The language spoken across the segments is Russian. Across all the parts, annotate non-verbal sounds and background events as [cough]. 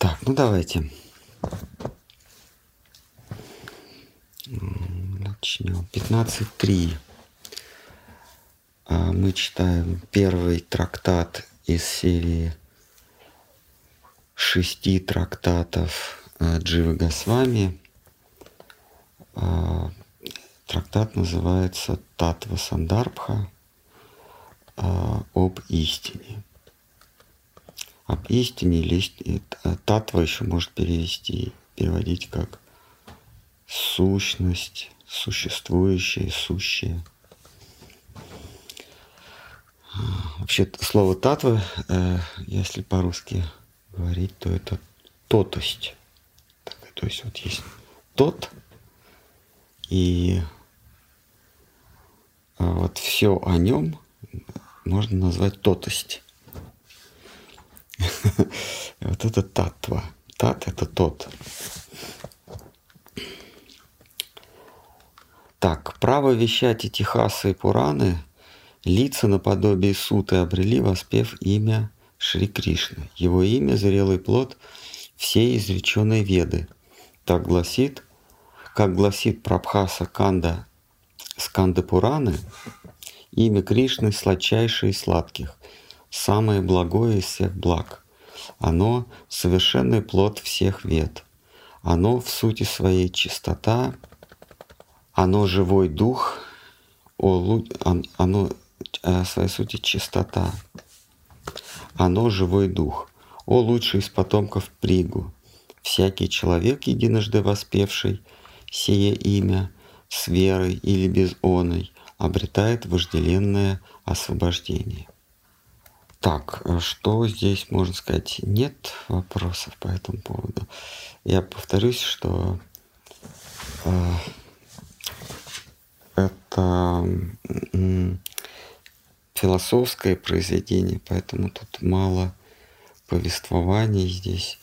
Так, ну давайте. Начнем. 15.3. А, мы читаем первый трактат из серии шести трактатов а, Дживы Госвами. А, трактат называется Татва Сандарбха об истине. Об истине или татва еще может перевести, переводить как сущность, существующее, сущее. Вообще слово татва, э, если по-русски говорить, то это тотость. То есть вот есть тот, и а, вот все о нем можно назвать тотость. [laughs] Вот это татва. Тат – это тот. Так, право вещать Этихасы и Пураны лица наподобие суты обрели, воспев имя Шри Кришны. Его имя – зрелый плод всей изреченной веды. Так гласит, как гласит Прабхаса Канда Сканда Пураны, имя Кришны сладчайшее из сладких, самое благое из всех благ. Оно – совершенный плод всех вед. Оно в сути своей чистота – оно живой дух, о, оно в своей сути чистота. Оно живой дух, о лучший из потомков Пригу, всякий человек, единожды воспевший сие имя, с верой или без оной, обретает вожделенное освобождение. Так, что здесь можно сказать? Нет вопросов по этому поводу. Я повторюсь, что э, это философское произведение, поэтому тут мало повествований здесь,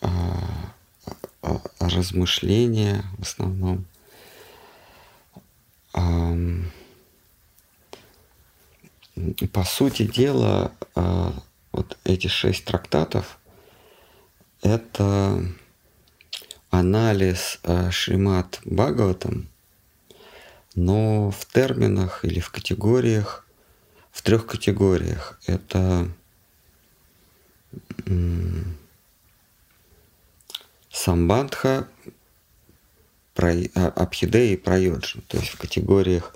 а, а размышления в основном. По сути дела, вот эти шесть трактатов – это анализ Шримат Бхагаватам – но в терминах или в категориях, в трех категориях. Это самбандха, абхидея и прайоджа. То есть в категориях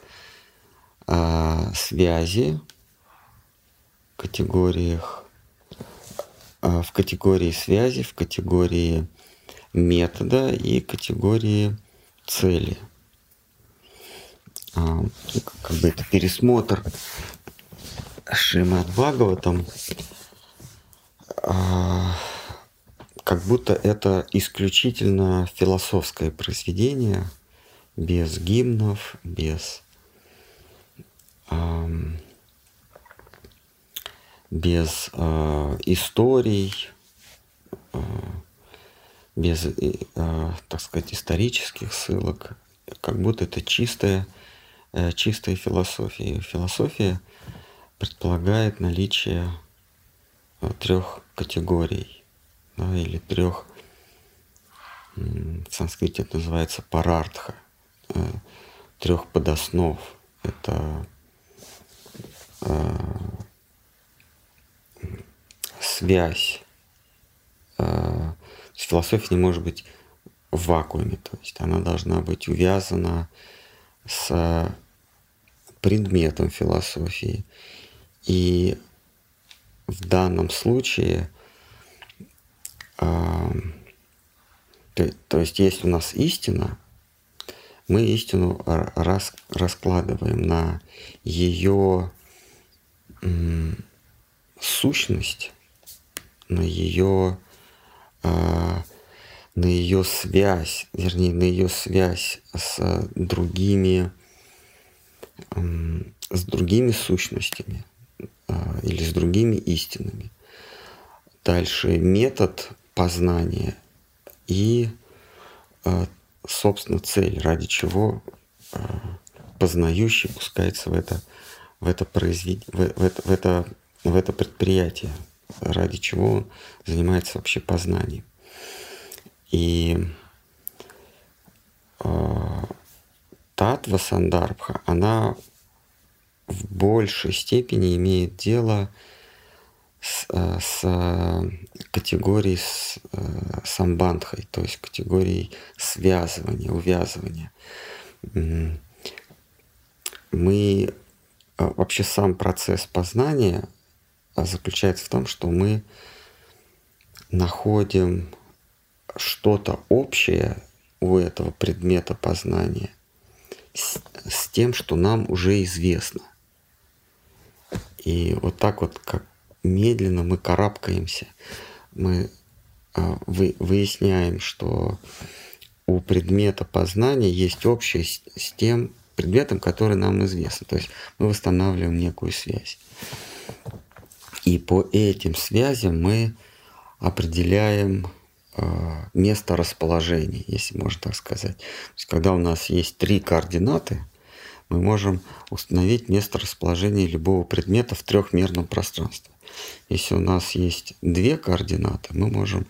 а, связи, категориях а, в категории связи, в категории метода и категории цели – а, как бы это пересмотр Шримад Бхагаватам, а, как будто это исключительно философское произведение, без гимнов, без без э, историй, э, без, э, так сказать, исторических ссылок, как будто это чистая Э, чистой философии. Философия предполагает наличие э, трех категорий да, или трех, в санскрите это называется парартха, э, трех подоснов. Это связь. Философия не может быть в вакууме, то есть она должна быть увязана с предметом философии. И в данном случае, э, то, то есть есть у нас истина, мы истину рас, раскладываем на ее сущность, на ее, э, на ее связь, вернее, на ее связь с другими с другими сущностями а, или с другими истинами. Дальше метод познания и, а, собственно, цель, ради чего а, познающий пускается в это, в это, произвед... в, в, в, это, в это предприятие. Ради чего занимается вообще познанием. И э, татва сандарбха, она в большей степени имеет дело с, э, с категорией с, э, самбандхой, то есть категорией связывания, увязывания. Мы а, вообще сам процесс познания заключается в том, что мы находим что-то общее у этого предмета познания с, с тем, что нам уже известно. И вот так вот, как медленно мы карабкаемся, мы а, вы, выясняем, что у предмета познания есть общее с, с тем, предметом, который нам известен. То есть мы восстанавливаем некую связь. И по этим связям мы определяем э, место расположения, если можно так сказать. То есть, когда у нас есть три координаты, мы можем установить место расположения любого предмета в трехмерном пространстве. Если у нас есть две координаты, мы можем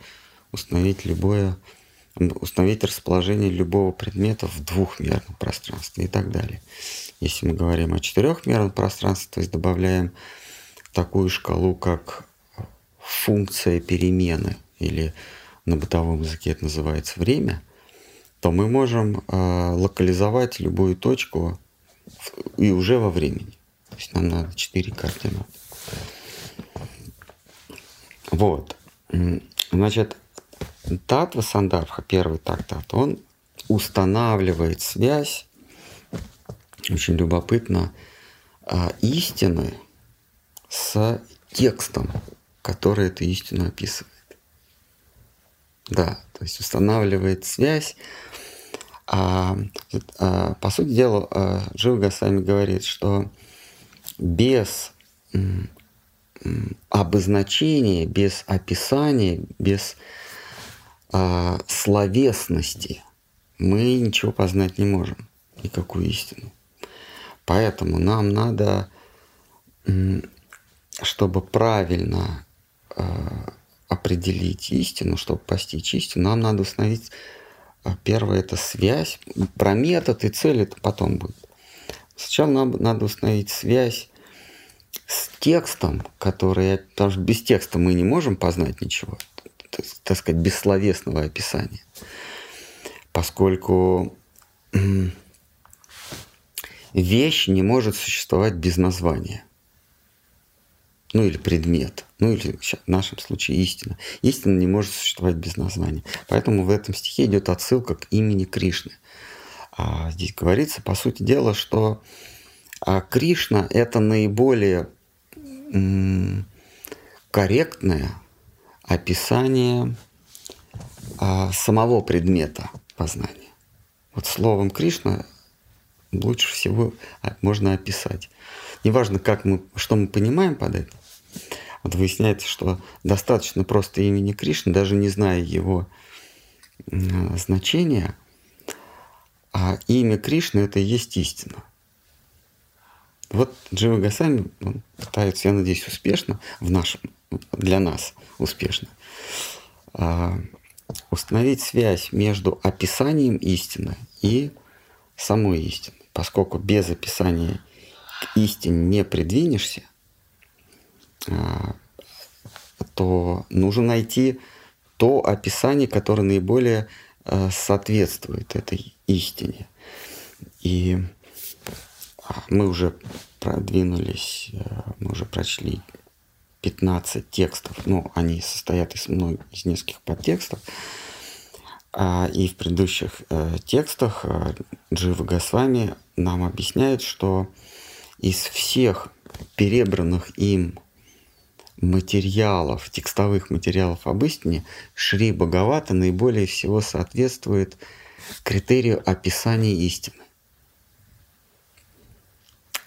установить любое установить расположение любого предмета в двухмерном пространстве и так далее. Если мы говорим о четырехмерном пространстве, то есть добавляем такую шкалу, как функция перемены, или на бытовом языке это называется время, то мы можем э, локализовать любую точку и уже во времени. То есть нам надо 4 координаты. Вот. Значит, Татва Сандарбха, первый тактат, он устанавливает связь, очень любопытно, а, истины с текстом, который эту истину описывает. Да, то есть устанавливает связь. А, а, по сути дела, а, Джива Гасами говорит, что без обозначения, без описания, без а, словесности мы ничего познать не можем, никакую истину. Поэтому нам надо, чтобы правильно а, определить истину, чтобы постичь истину, нам надо установить а, первое это связь. Про метод и цель это потом будет. Сначала нам надо установить связь с текстом, который, потому что без текста мы не можем познать ничего так сказать, бессловесного описания. Поскольку вещь не может существовать без названия. Ну или предмет, ну или в нашем случае истина. Истина не может существовать без названия. Поэтому в этом стихе идет отсылка к имени Кришны. А здесь говорится, по сути дела, что а, Кришна это наиболее корректная описание а, самого предмета познания. Вот словом Кришна лучше всего можно описать. Неважно, как мы, что мы понимаем под этим. Вот выясняется, что достаточно просто имени Кришны, даже не зная его значения, а имя Кришны это и есть истина. Вот Джива Гасами пытается, я надеюсь, успешно в нашем для нас успешно. А, установить связь между описанием истины и самой истиной. Поскольку без описания к истине не придвинешься, то нужно найти то описание, которое наиболее а, соответствует этой истине. И мы уже продвинулись, мы уже прочли 15 текстов. Ну, они состоят из, ну, из нескольких подтекстов. А, и в предыдущих э, текстах э, Джива Госвами нам объясняет, что из всех перебранных им материалов, текстовых материалов об истине, Шри Бхагавата наиболее всего соответствует критерию описания истины.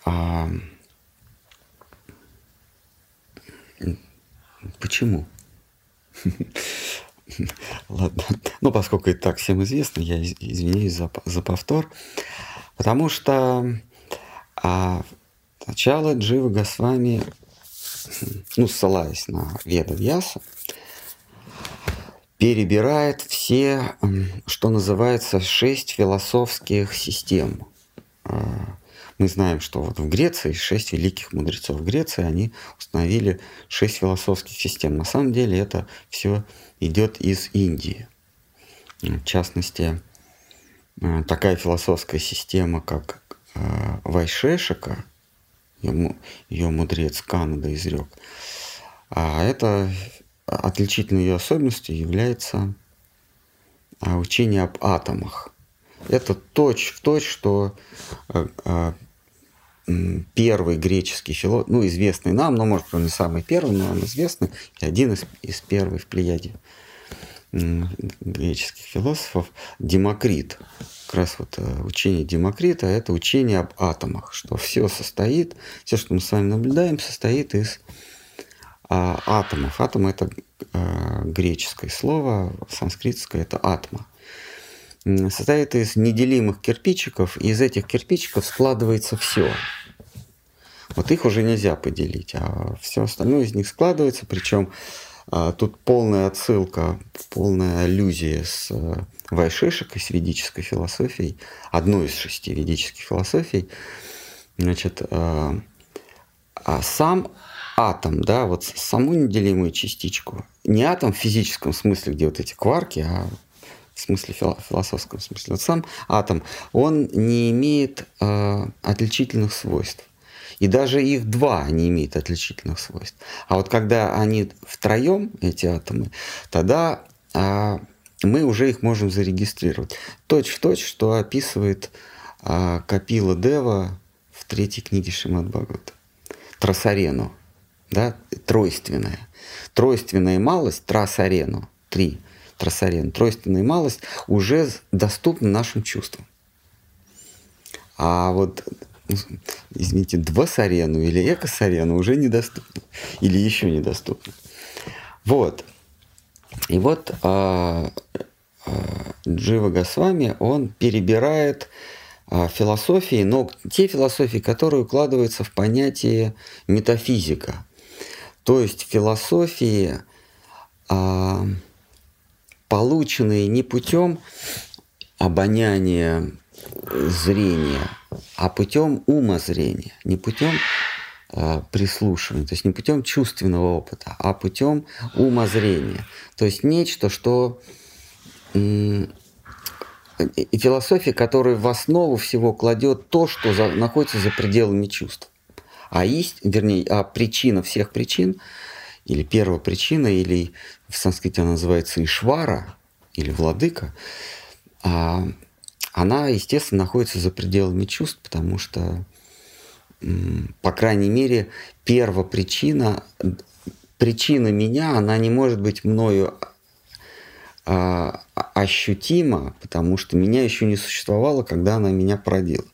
А, Почему? Ладно. Ну, поскольку и так всем известно, я извиняюсь за, за повтор. Потому что а, сначала Джива Госвами ну, ссылаясь на Веда Вьяса, перебирает все, что называется, шесть философских систем. А, мы знаем, что вот в Греции шесть великих мудрецов Греции, они установили шесть философских систем. На самом деле это все идет из Индии. В частности, а, такая философская система, как а, Вайшешика, ее мудрец Канада изрек, а это отличительной ее особенностью является а, учение об атомах. Это точь в точь, что а, а, первый греческий философ, ну, известный нам, но, может, он не самый первый, но он известный, и один из, из первых в плеяде греческих философов, Демокрит. Как раз вот э, учение Демокрита – это учение об атомах, что все состоит, все, что мы с вами наблюдаем, состоит из а, атомов. Атом – это а, греческое слово, санскритское – это атма. Состоит из неделимых кирпичиков, и из этих кирпичиков складывается все. Вот их уже нельзя поделить, а все остальное из них складывается, причем а, тут полная отсылка, полная аллюзия с а, Вайшишикой, с ведической философией, одной из шести ведических философий. Значит, а, а сам атом, да, вот саму неделимую частичку, не атом в физическом смысле, где вот эти кварки, а в смысле философском смысле. Вот сам атом, он не имеет э, отличительных свойств. И даже их два не имеют отличительных свойств. А вот когда они втроем, эти атомы, тогда э, мы уже их можем зарегистрировать. Точь в точь, что описывает э, Капила Дева в третьей книге Шимат Бхагавата. Трасарену да, тройственная. Тройственная малость, трасарену, три, трасарен, тройственная малость уже доступна нашим чувствам. А вот, [laughs] извините, двосарену или экосарену уже недоступно. Или еще недоступно. Вот. И вот а, а, Джива Госвами, он перебирает а, философии, но те философии, которые укладываются в понятие метафизика – то есть философии, а, полученные не путем обоняния зрения, а путем умозрения, не путем а, прислушивания, то есть не путем чувственного опыта, а путем умозрения. То есть нечто, что и философия, которая в основу всего кладет то, что за, находится за пределами чувств а ист, вернее, а причина всех причин, или первая причина, или в санскрите она называется Ишвара, или владыка, а, она, естественно, находится за пределами чувств, потому что, по крайней мере, первая причина, меня, она не может быть мною а, ощутима, потому что меня еще не существовало, когда она меня породила.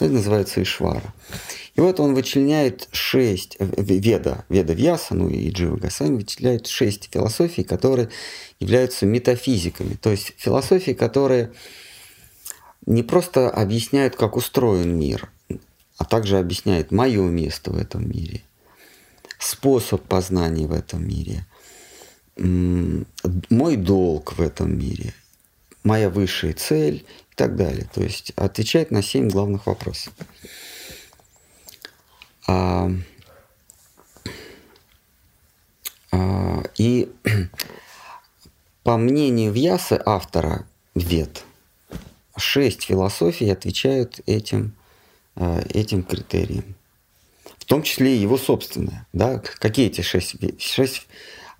Это называется Ишвара. И вот он вычленяет шесть, э, Веда, Веда Вьяса, ну и Джива Гасами вычисляют шесть философий, которые являются метафизиками. То есть философии, которые не просто объясняют, как устроен мир, а также объясняют мое место в этом мире, способ познания в этом мире, мой долг в этом мире, моя высшая цель и так далее. То есть отвечает на семь главных вопросов. А, а, и [clears throat] по мнению Вьясы, автора Вет, шесть философий отвечают этим, а, этим критериям. В том числе и его собственные. Да? Какие эти шесть, шесть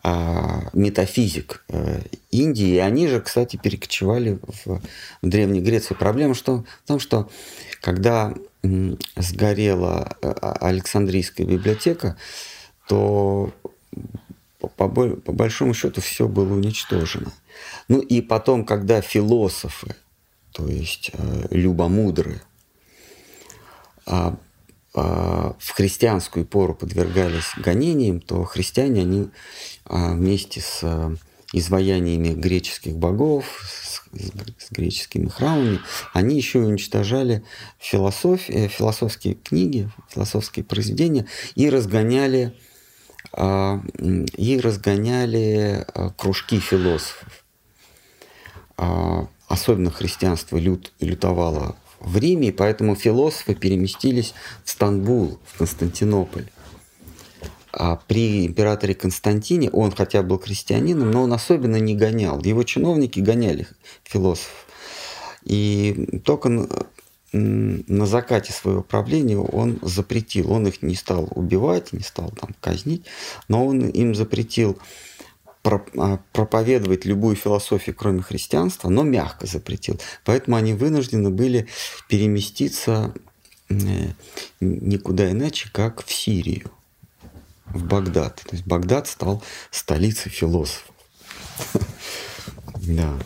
а, метафизик э, Индии. И они же, кстати, перекочевали в, в Древней Греции. Проблема что, в том, что когда сгорела э, Александрийская библиотека, то по, по большому счету все было уничтожено. Ну и потом, когда философы, то есть э, любомудрые, а, а, в христианскую пору подвергались гонениям, то христиане, они а, вместе с изваяниями греческих богов, с, греческими храмами, они еще уничтожали философи, э, философские книги, философские произведения и разгоняли а, и разгоняли кружки философов. Особенно христианство лют, лютовало в Риме, и поэтому философы переместились в Стамбул, в Константинополь. А при императоре Константине, он хотя был крестьянином, но он особенно не гонял. Его чиновники гоняли философов. И только на закате своего правления он запретил, он их не стал убивать, не стал там казнить, но он им запретил проповедовать любую философию, кроме христианства, но мягко запретил. Поэтому они вынуждены были переместиться э, никуда иначе, как в Сирию, в Багдад. То есть Багдад стал столицей философов. [laughs] Да.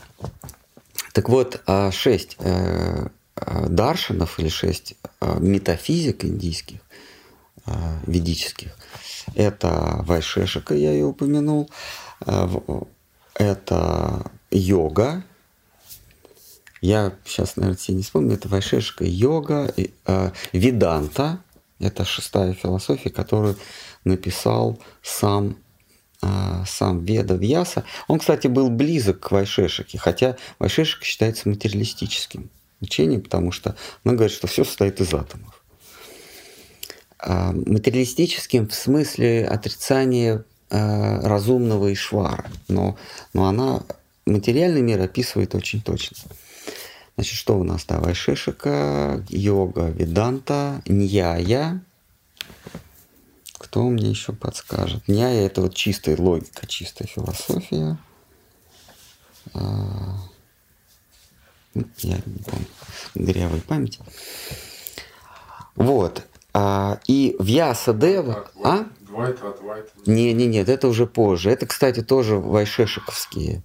Так вот, а шесть э, э, даршинов или шесть метафизик индийских, ведических, это Вайшешика, я ее упомянул, это йога. Я сейчас, наверное, себе не вспомню. Это вайшешка йога. Э, Веданта. Это шестая философия, которую написал сам э, сам Веда Вьяса. Он, кстати, был близок к Вайшешике, хотя Вайшешика считается материалистическим учением, потому что он говорит, что все состоит из атомов. Материалистическим в смысле отрицания Э, разумного Ишвара, но, но она материальный мир описывает очень точно. Значит, что у нас? Давай Шишика, йога, веданта, ньяя. Кто мне еще подскажет? Ньяя – это вот чистая логика, чистая философия. А, ну, я не помню. Дырявой памяти. Вот. А, и в Ясадева... А? Двайт от Вайта. Не, не, нет, это уже позже. Это, кстати, тоже вайшешиковские.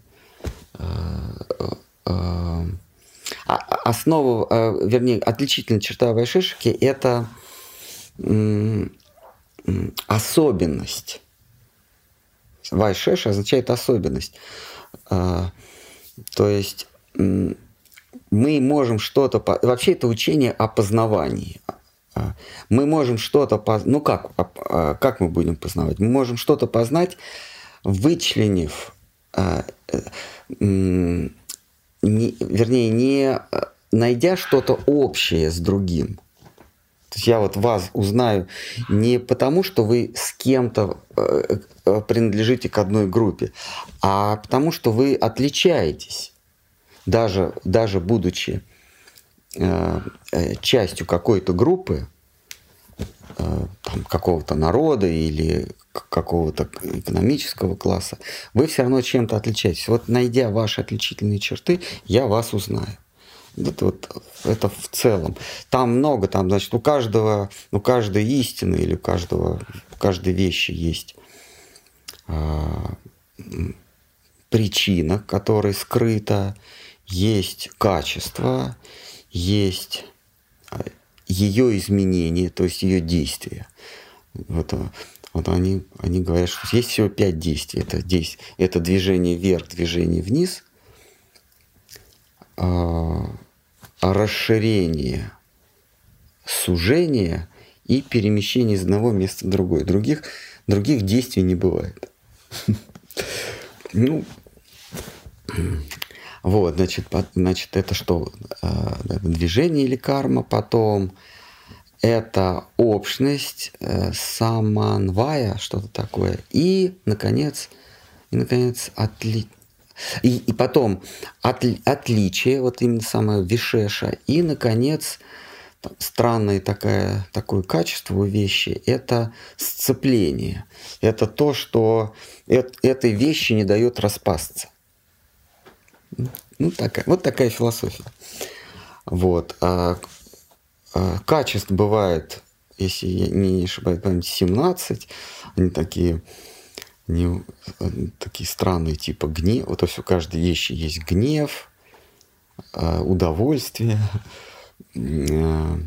А, а, а, основа, вернее, отличительная черта вайшешики – это особенность. Вайшеш означает особенность. То есть мы можем что-то... Вообще это учение о познавании, а, мы можем что-то познать. Ну как, а, а, как мы будем познавать? Мы можем что-то познать, вычленив, э, не, вернее, не найдя что-то общее с другим. То есть я вот вас узнаю не потому, что вы с кем-то э, э, принадлежите к одной группе, а потому, что вы отличаетесь, даже, даже будучи частью какой-то группы, э, там, какого-то народа или какого-то экономического класса, вы все равно чем-то отличаетесь. Вот найдя ваши отличительные черты, я вас узнаю. Это, вот, это в целом. Там много, там, значит, у каждого, у каждой истины или у каждого, у каждой вещи есть а, причина, которая скрыта, есть качество, есть а, ее изменение, то есть ее действия. Вот, а, вот они, они говорят, что есть всего пять действий. Это, действие, это движение вверх, движение вниз, а, расширение, сужение и перемещение из одного места в другое. Других, других действий не бывает. [laughs] Ну, вот, значит, значит это что? А, движение или карма. Потом это общность, э, саманвая, что-то такое. И, наконец, и, наконец, отли... и, и потом отли... отличие, вот именно самое вишеша. И, наконец, странное такое, такое качество у вещи – это сцепление. Это то, что этой вещи не дает распасться. Ну, такая, вот такая философия. Вот. А, а, качеств бывает, если я не ошибаюсь, память 17. Они такие, не, такие странные, типа гнев. Вот то есть у каждой вещи есть гнев, а, удовольствие, а,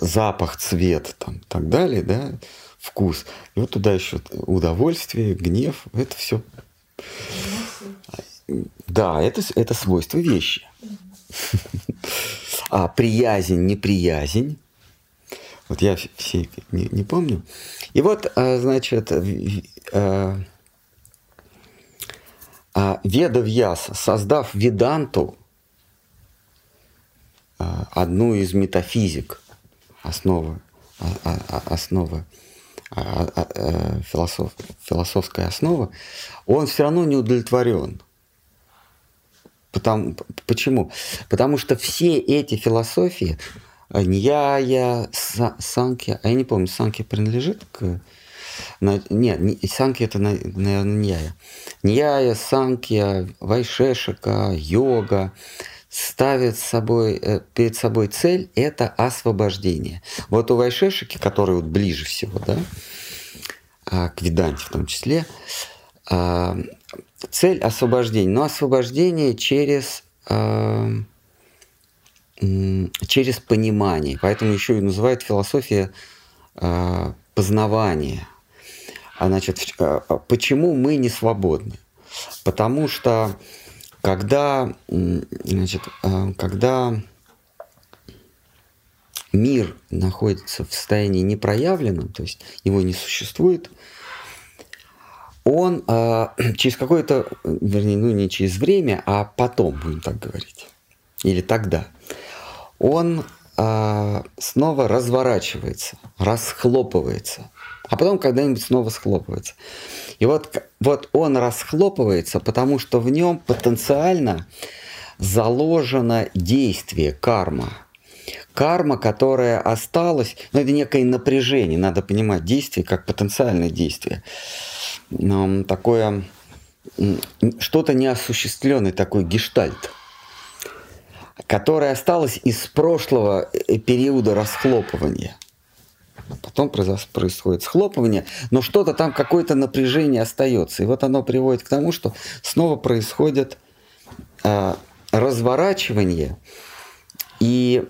запах, цвет там, так далее, да, вкус. И вот туда еще удовольствие, гнев, это все да, это, это свойство вещи. А приязнь, неприязнь, вот я все не, не помню. И вот, э, значит, э, а Веда Вьяса, создав Веданту, одну из метафизик, основы, основы философ, философская основа, он все равно не удовлетворен. Потому, почему? Потому что все эти философии, Ньяя, Санки, а я не помню, Санки принадлежит к... Нет, не, Санки это, наверное, Ньяя. Ньяя, Санки, Вайшешика, йога ставят собой, э, перед собой цель – это освобождение. Вот у Вайшешики, который вот ближе всего, да, а, к Веданте в том числе, а, цель освобождения. Но освобождение через а, через понимание. Поэтому еще и называют философия э, познавания. А значит, э, почему мы не свободны? Потому что когда, значит, э, когда мир находится в состоянии непроявленном, то есть его не существует, он э, [clears throat] через какое-то, вернее, ну не через время, а потом, будем так говорить, или тогда, он э, снова разворачивается, расхлопывается, а потом когда-нибудь снова схлопывается. И вот, вот он расхлопывается, потому что в нем потенциально заложено действие, карма. Карма, которая осталась, ну это некое напряжение, надо понимать действие как потенциальное действие. Такое, что-то неосуществленный такой гештальт которая осталась из прошлого э, периода расхлопывания. Потом происходит схлопывание, но что-то там, какое-то напряжение остается. И вот оно приводит к тому, что снова происходит э, разворачивание, и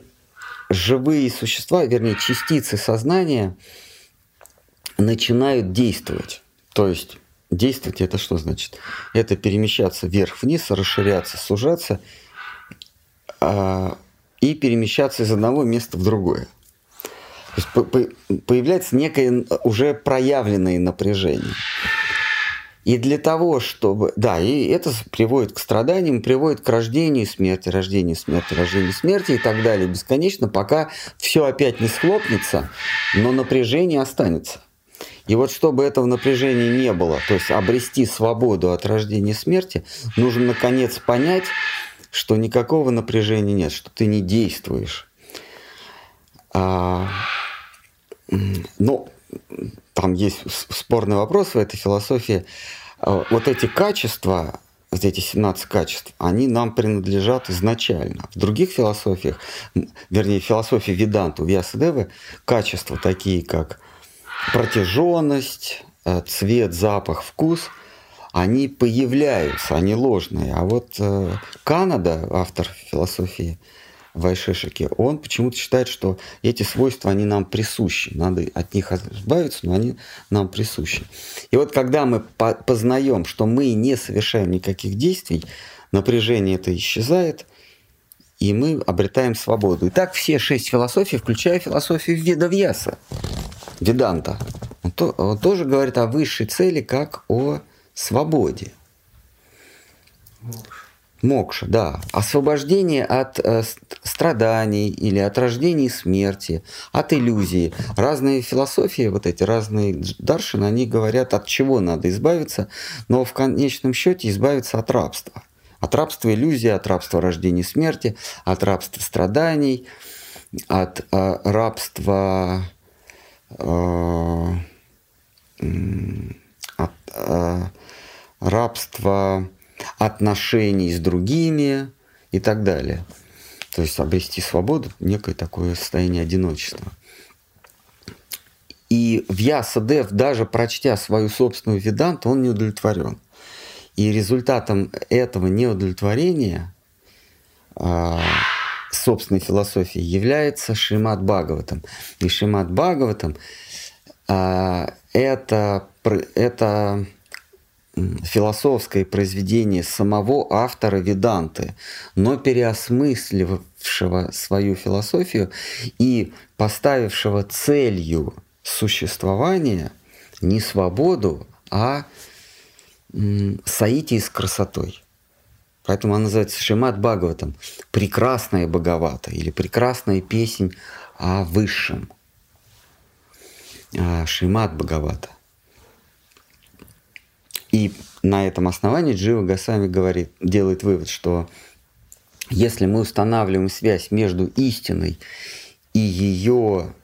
живые существа, вернее, частицы сознания начинают действовать. То есть действовать это что значит? Это перемещаться вверх-вниз, расширяться, сужаться – а, и перемещаться из одного места в другое. То есть появляется некое уже проявленное напряжение. И для того, чтобы... Да, и это приводит к страданиям, приводит к рождению смерти, рождению смерти, рождению смерти и так далее бесконечно, пока все опять не схлопнется, но напряжение останется. И вот чтобы этого напряжения не было, то есть обрести свободу от рождения смерти, нужно наконец понять, что никакого напряжения нет, что ты не действуешь. А, ну, там есть спорный вопрос в этой философии. А, вот эти качества, эти 17 качеств, они нам принадлежат изначально. В других философиях, вернее, философии Веданту, Вьясадевы, качества такие, как протяженность, э, цвет, запах, вкус – они появляются, они ложные. А вот э, Канада, автор философии Вайшешики, он почему-то считает, что эти свойства, они нам присущи. Надо от них избавиться, но они нам присущи. И вот когда мы по познаем, что мы не совершаем никаких действий, напряжение это исчезает, и мы обретаем свободу. И так все шесть философий, включая философию Ведавьяса, Веданта. Он, то, он тоже говорит о высшей цели, как о свободе. Мокша. да. Освобождение от э, страданий или от рождения и смерти, от иллюзии. Разные философии, вот эти разные даршины, они говорят, от чего надо избавиться, но в конечном счете избавиться от рабства. От рабства иллюзии, от рабства рождения и смерти, от рабства страданий, от э, рабства... Э, от, э, рабство отношений с другими и так далее. То есть обрести свободу, некое такое состояние одиночества. И Вьясадев, даже прочтя свою собственную веданту, он не удовлетворен. И результатом этого неудовлетворения э, собственной философии является Шримад Бхагаватам. И Шримад Бхагаватам э, это, это философское произведение самого автора Веданты, но переосмысливавшего свою философию и поставившего целью существование, не свободу, а саити с красотой. Поэтому она называется Шимат Бхагаватам – прекрасная Бхагавата или прекрасная песнь о высшем. А, Шимат Бхагавата. И на этом основании Джива Гасами говорит, делает вывод, что если мы устанавливаем связь между истиной и ее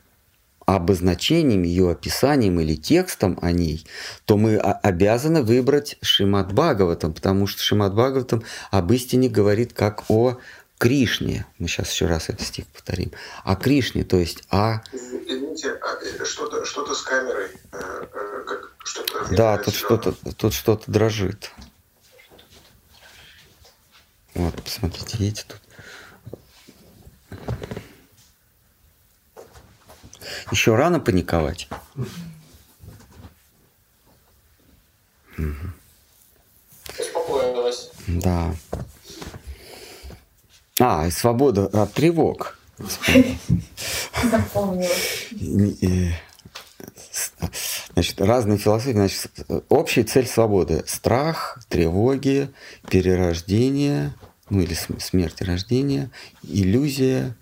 обозначением, ее описанием или текстом о ней, то мы обязаны выбрать Шимат Бхагаватам, потому что Шимат Бхагаватам об истине говорит как о Кришне. Мы сейчас еще раз этот стих повторим. О Кришне, то есть о... Извините, а, э, что-то что с камерой. Что-то да, тут что-то, тут что-то дрожит. Вот, посмотрите, видите тут. Еще рано паниковать. Успокоилась. Да. А, и свобода от тревог. Значит, разные философии. Значит, общая цель свободы. Страх, тревоги, перерождение, ну или смерть и рождение, иллюзия,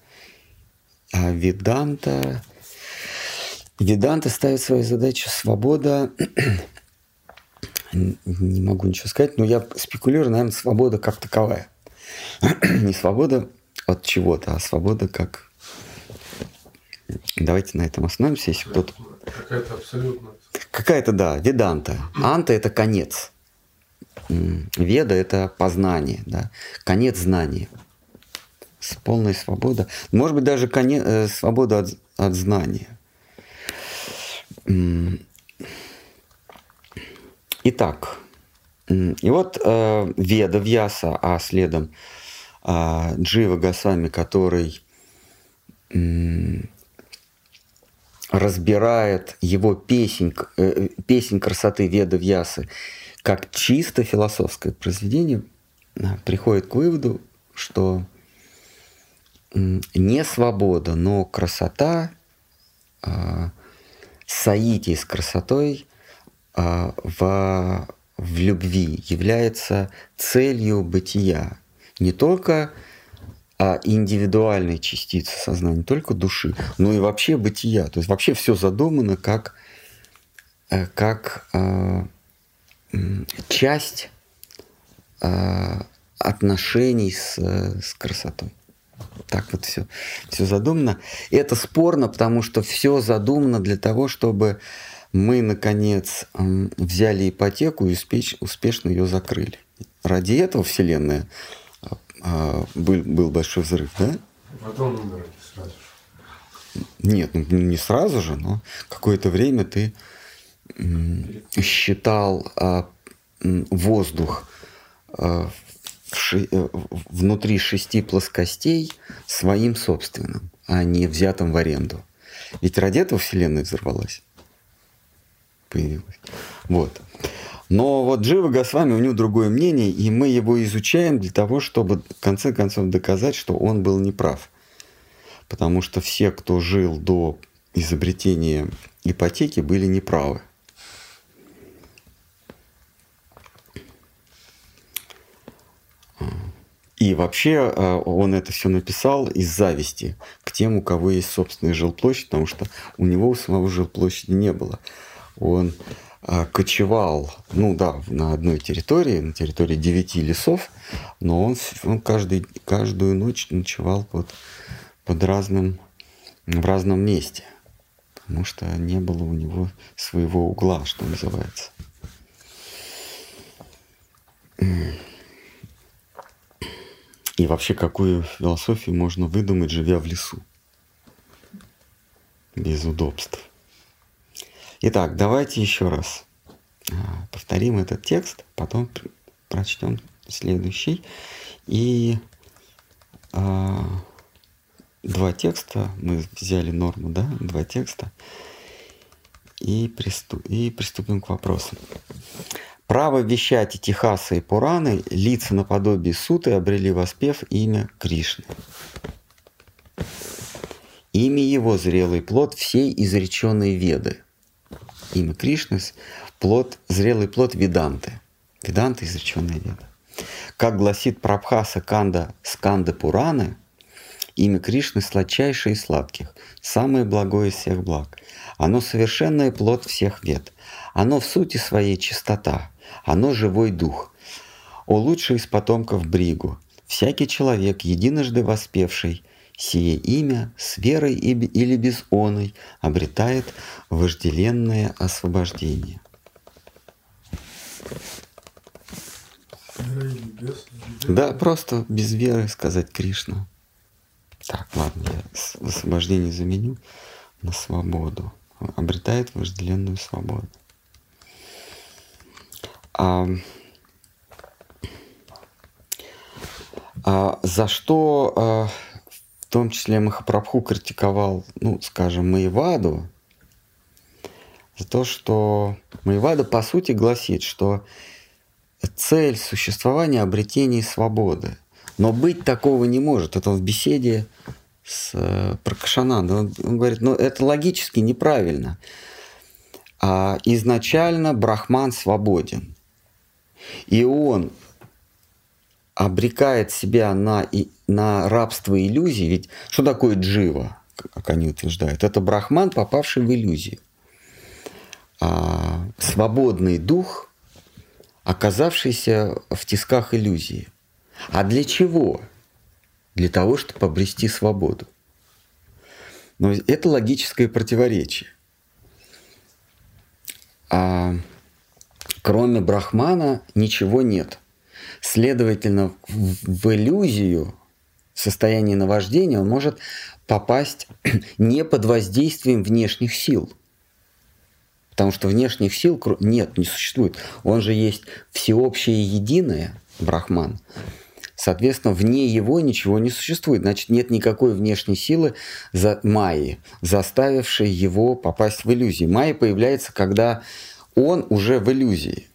а веданта, Веданта ставит свою задачу свобода, не могу ничего сказать, но я спекулирую, наверное, свобода как таковая. [clears throat] не свобода от чего-то, а свобода как... Давайте на этом остановимся, если кто-то... Какая-то абсолютно... Какая-то, да, веданта. Анта – это конец. Веда – это познание, да? конец знания. С полной свобода. Может быть, даже конец, э, свобода от, от знания. Итак, и вот э, Веда Вьяса, а следом э, Джива Гасами, который разбирает его песень, э, песень красоты Веда Вьясы как чисто философское произведение, приходит к выводу, что не свобода, но красота э, соитие с красотой а, в, в любви является целью бытия. Не только а индивидуальной частицы сознания, только души, но и вообще бытия. То есть вообще все задумано как, э, как э, часть э, отношений с, с красотой. Так вот все, все задумано. И это спорно, потому что все задумано для того, чтобы мы, наконец, взяли ипотеку и успешно ее закрыли. Ради этого Вселенная а, а, был, был большой взрыв, да? Потом умерли сразу же. Нет, ну не сразу же, но какое-то время ты считал а, воздух ши, э, внутри шести плоскостей своим собственным, а не взятым в аренду. Ведь ради этого Вселенная взорвалась. Появилась. Вот. Но вот Джива Госвами, у него другое мнение, и мы его изучаем для того, чтобы в конце концов доказать, что он был неправ. Потому что все, кто жил до изобретения ипотеки, были неправы. И вообще э, он это все написал из зависти к тем, у кого есть собственная жилплощадь, потому что у него у самого жилплощади не было. Он кочевал, ну да, на одной территории, на территории девяти лесов, но он, он каждый, каждую ночь ночевал под, под разным, в разном месте, потому что не было у него своего угла, что называется. И вообще, какую философию можно выдумать, живя в лесу? Без удобств. Итак, давайте еще раз а, повторим этот текст, потом прочтем следующий. И а, два текста, мы взяли норму, да, два текста, и, приступ, и приступим к вопросам. Право вещать Этихасы и Пураны лица наподобие суты обрели воспев имя Кришны. Имя его – зрелый плод всей изреченной веды. Имя Кришны – плод, зрелый плод Веданты. Веданта – изреченная веда. Как гласит Прабхаса Канда Сканда Пураны, имя Кришны сладчайшее из сладких, самое благое из всех благ. Оно совершенный плод всех вед. Оно в сути своей чистота. Оно живой дух. О лучший из потомков Бригу, всякий человек, единожды воспевший сие имя с верой или без оной обретает вожделенное освобождение. Да, просто без веры сказать Кришна. Так, ладно, я освобождение заменю на свободу. Обретает вожделенную свободу. А, а за что а, том числе Махапрабху критиковал, ну, скажем, Маеваду, за то, что Маевада по сути гласит, что цель существования – обретение свободы. Но быть такого не может. Это в беседе с э, Пракашанандом. Он говорит, ну это логически неправильно. А изначально Брахман свободен. И он обрекает себя на, на рабство иллюзий. Ведь что такое джива, как они утверждают? Это брахман, попавший в иллюзию. А, свободный дух – оказавшийся в тисках иллюзии. А для чего? Для того, чтобы обрести свободу. Но это логическое противоречие. А кроме Брахмана ничего нет. Следовательно, в иллюзию, в состоянии наваждения он может попасть [clears throat] не под воздействием внешних сил – Потому что внешних сил нет, не существует. Он же есть всеобщее единое, Брахман. Соответственно, вне его ничего не существует. Значит, нет никакой внешней силы за Майи, заставившей его попасть в иллюзии. Майя появляется, когда он уже в иллюзии.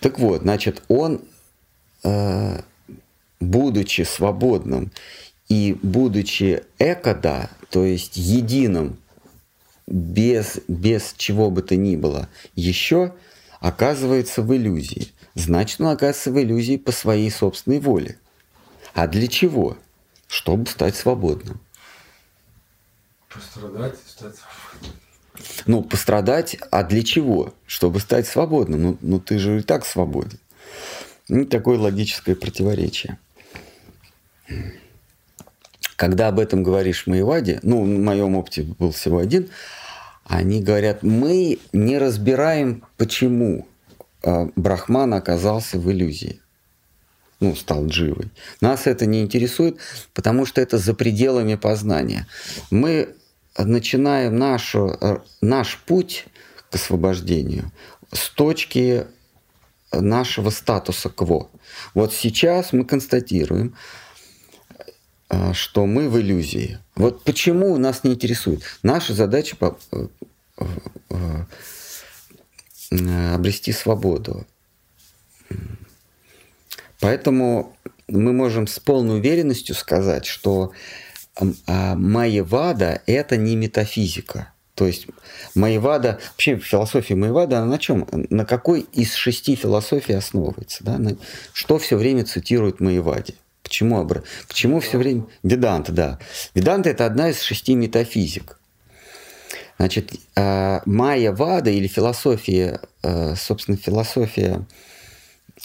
Так вот, значит, он, э, будучи свободным и будучи экода, то есть единым без, без чего бы то ни было еще оказывается в иллюзии. Значит, он оказывается в иллюзии по своей собственной воле. А для чего? Чтобы стать свободным. Пострадать и стать свободным. Ну, пострадать, а для чего? Чтобы стать свободным. Ну, ну ты же и так свободен. Ну, такое логическое противоречие когда об этом говоришь Маеваде, ну, в моем опыте был всего один, они говорят, мы не разбираем, почему а, Брахман оказался в иллюзии. Ну, стал дживой. Нас это не интересует, потому что это за пределами познания. Мы начинаем нашу, э, наш путь к освобождению с точки нашего статуса кво. Вот сейчас мы констатируем, а, что мы в иллюзии. Вот почему нас не интересует. Наша задача э, э, э, обрести свободу. Поэтому мы можем с полной уверенностью сказать, что а, Майевада – это не метафизика. То есть Майевада, вообще философия Майевада, она на чем? На какой из шести философий основывается? Да? Что все время цитирует Майеваде? К чему, к чему все время? Веданта, да. Веданта – это одна из шести метафизик. Значит, э, майя Вада или философия, э, собственно, философия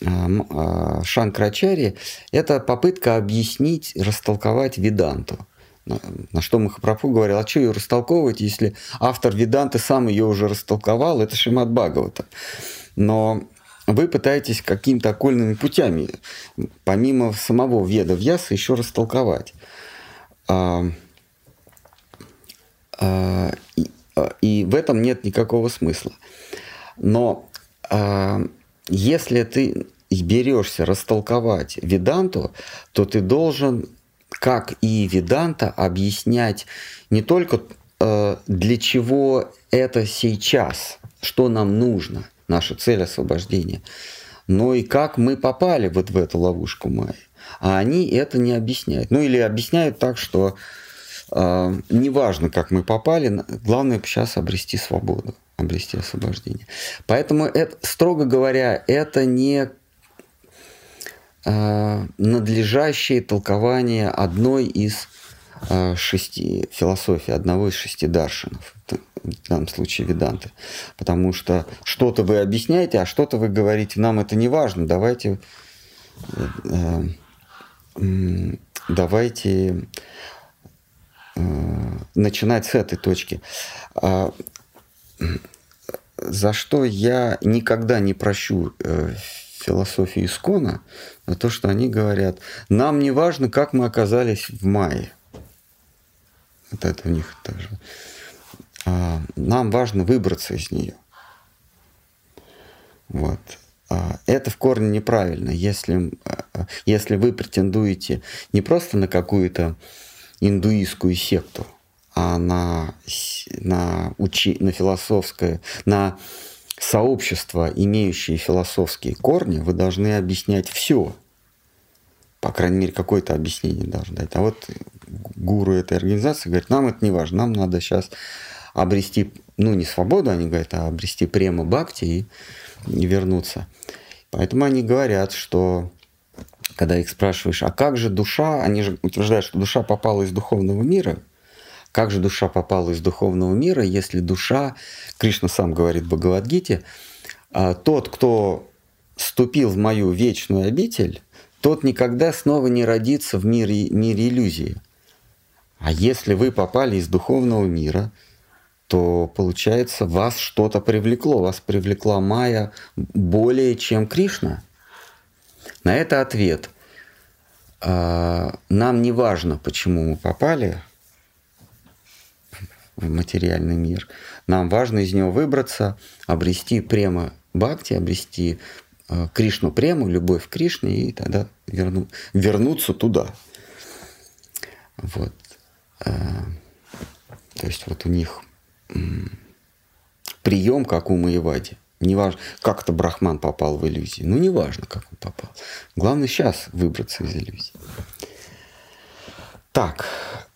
э, Шанкрачари – это попытка объяснить, растолковать Веданту. На что Махапрабху говорил, а что ее растолковывать, если автор Веданты сам ее уже растолковал, это Шимат Бхагавата. Но вы пытаетесь какими-то окольными путями, помимо самого веда Вьяса, еще растолковать. А, а, и, а, и в этом нет никакого смысла. Но а, если ты берешься растолковать веданту, то ты должен, как и веданта, объяснять не только э, для чего это сейчас, что нам нужно, наша цель освобождения, но и как мы попали вот в эту ловушку Майи. А они это не объясняют. Ну или объясняют так, что э, неважно, как мы попали, главное сейчас обрести свободу, обрести освобождение. Поэтому, это, строго говоря, это не надлежащее толкование одной из э, шести философий, одного из шести даршинов в данном случае веданты. Потому что что-то вы объясняете, а что-то вы говорите, нам это не важно, давайте, э, э, давайте э, начинать с этой точки. А, за что я никогда не прощу философию Искона, за то, что они говорят, нам не важно, как мы оказались в мае. Вот это у них тоже. А, нам важно выбраться из нее. Вот. А, это в корне неправильно, если, а, если вы претендуете не просто на какую-то индуистскую секту, а на, на, учи, на философское, на сообщество, имеющее философские корни, вы должны объяснять все. По крайней мере, какое-то объяснение должны дать. А вот гуру этой организации говорит, нам это не важно, нам надо сейчас обрести, ну, не свободу, они говорят, а обрести према бхакти и, и вернуться. Поэтому они говорят, что когда их спрашиваешь, а как же душа, они же утверждают, что душа попала из духовного мира, как же душа попала из духовного мира, если душа, Кришна сам говорит в Бхагавадгите, «А тот, кто ступил в мою вечную обитель, тот никогда снова не родится в мире, мире иллюзии. А если вы попали из духовного мира, то получается вас что-то привлекло, вас привлекла Майя более чем Кришна. На это ответ. А, нам не важно, почему мы попали в материальный мир. Нам важно из него выбраться, обрести према бхакти, обрести а, Кришну прему, любовь к Кришне, и тогда верну, вернуться туда. Вот. А, то есть вот у них прием, как у Маевади. Не важно, как это Брахман попал в иллюзии. Ну, не важно, как он попал. Главное сейчас выбраться из иллюзии. Так.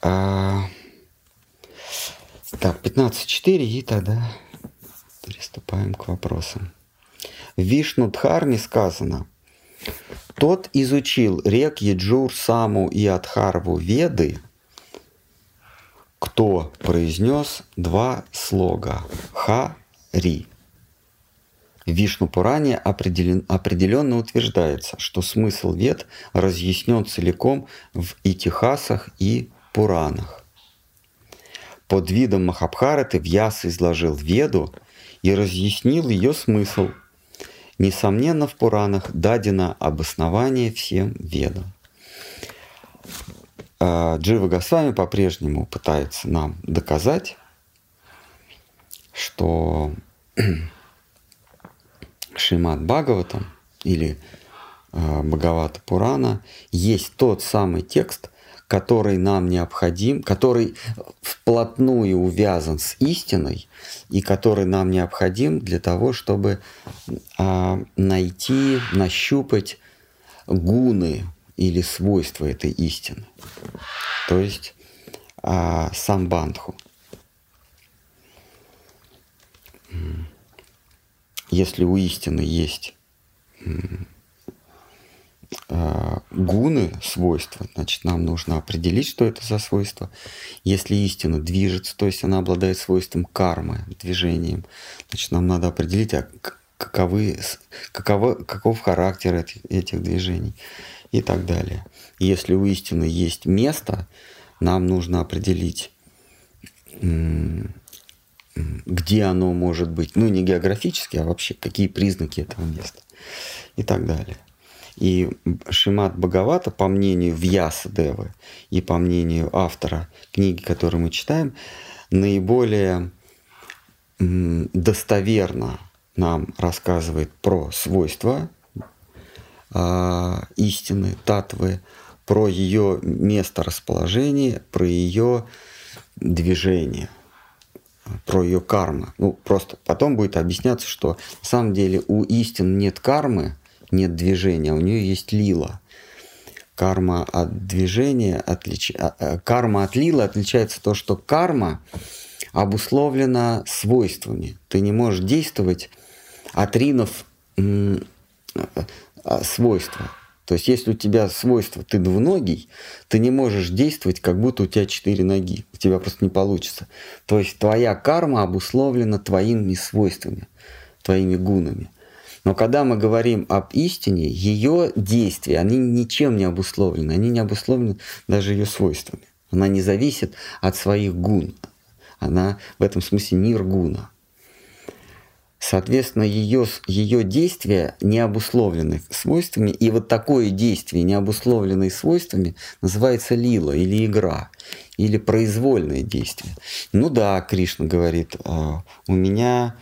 А... Так, 15.4 и тогда приступаем к вопросам. В Вишну Дхарме сказано, тот изучил рек Еджур, Саму и Адхарву Веды – кто произнес два слога «ха-ри». В Вишну Пуране определен, определенно утверждается, что смысл вед разъяснен целиком в Итихасах и Пуранах. Под видом Махабхараты Вьяс изложил веду и разъяснил ее смысл. Несомненно, в Пуранах дадено обоснование всем ведам. А, Джива Госвами по-прежнему пытается нам доказать, что [clears throat] Шимат Бхагаватам или а, Бхагавата Пурана есть тот самый текст, который нам необходим, который вплотную увязан с истиной и который нам необходим для того, чтобы а, найти, нащупать гуны или свойства этой истины. То есть а, сам бандху. Если у истины есть гуны, свойства, значит, нам нужно определить, что это за свойство. Если истина движется, то есть она обладает свойством кармы, движением, значит, нам надо определить, а каковы, каково, каков характер этих, этих движений и так далее. Если у истины есть место, нам нужно определить, где оно может быть. Ну, не географически, а вообще какие признаки этого места и так далее. И Шимат Бхагавата, по мнению Вьяса Девы и по мнению автора книги, которую мы читаем, наиболее достоверно нам рассказывает про свойства э, истины, татвы, про ее место расположения, про ее движение, про ее карму. Ну, просто потом будет объясняться, что на самом деле у истин нет кармы, нет движения, у нее есть лила. Карма от движения отлич... А, а, карма от лила отличается то, что карма обусловлена свойствами. Ты не можешь действовать, отринув свойства. То есть, если у тебя свойство, ты двуногий, ты не можешь действовать, как будто у тебя четыре ноги. У тебя просто не получится. То есть, твоя карма обусловлена твоими свойствами, твоими гунами. Но когда мы говорим об истине, ее действия, они ничем не обусловлены. Они не обусловлены даже ее свойствами. Она не зависит от своих гун. Она в этом смысле мир гуна. Соответственно, ее, ее действия не обусловлены свойствами, и вот такое действие, не обусловленное свойствами, называется лила или игра, или произвольное действие. Ну да, Кришна говорит, «А, у меня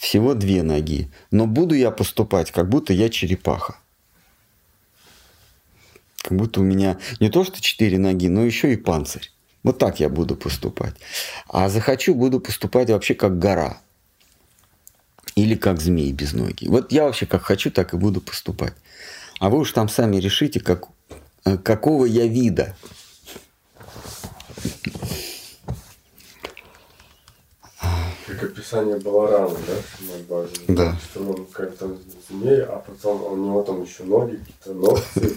всего две ноги, но буду я поступать, как будто я черепаха. Как будто у меня не то что четыре ноги, но еще и панцирь. Вот так я буду поступать. А захочу, буду поступать вообще как гора – или как змей без ноги. Вот я вообще как хочу, так и буду поступать. А вы уж там сами решите, как, э, какого я вида. Как описание Баларама, да, Да. Что он как-то змей, а потом у него там еще ноги, какие-то ногти.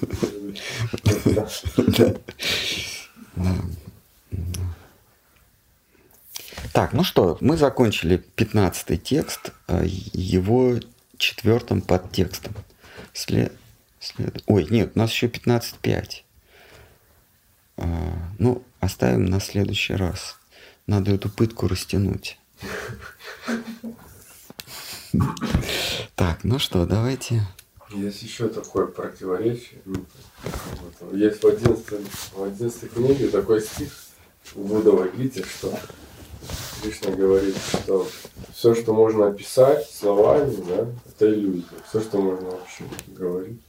Так, ну что, мы закончили 15 текст, а его четвертым подтекстом. След... След... Ой, нет, у нас еще 15.5. А, ну, оставим на следующий раз. Надо эту пытку растянуть. Так, ну что, давайте. Есть еще такое противоречие. Ну, есть в 11, в 11 книге такой стих Будова Гите, что Кришна говорит, что все, что можно описать словами, да, это иллюзия. Все, что можно вообще говорить.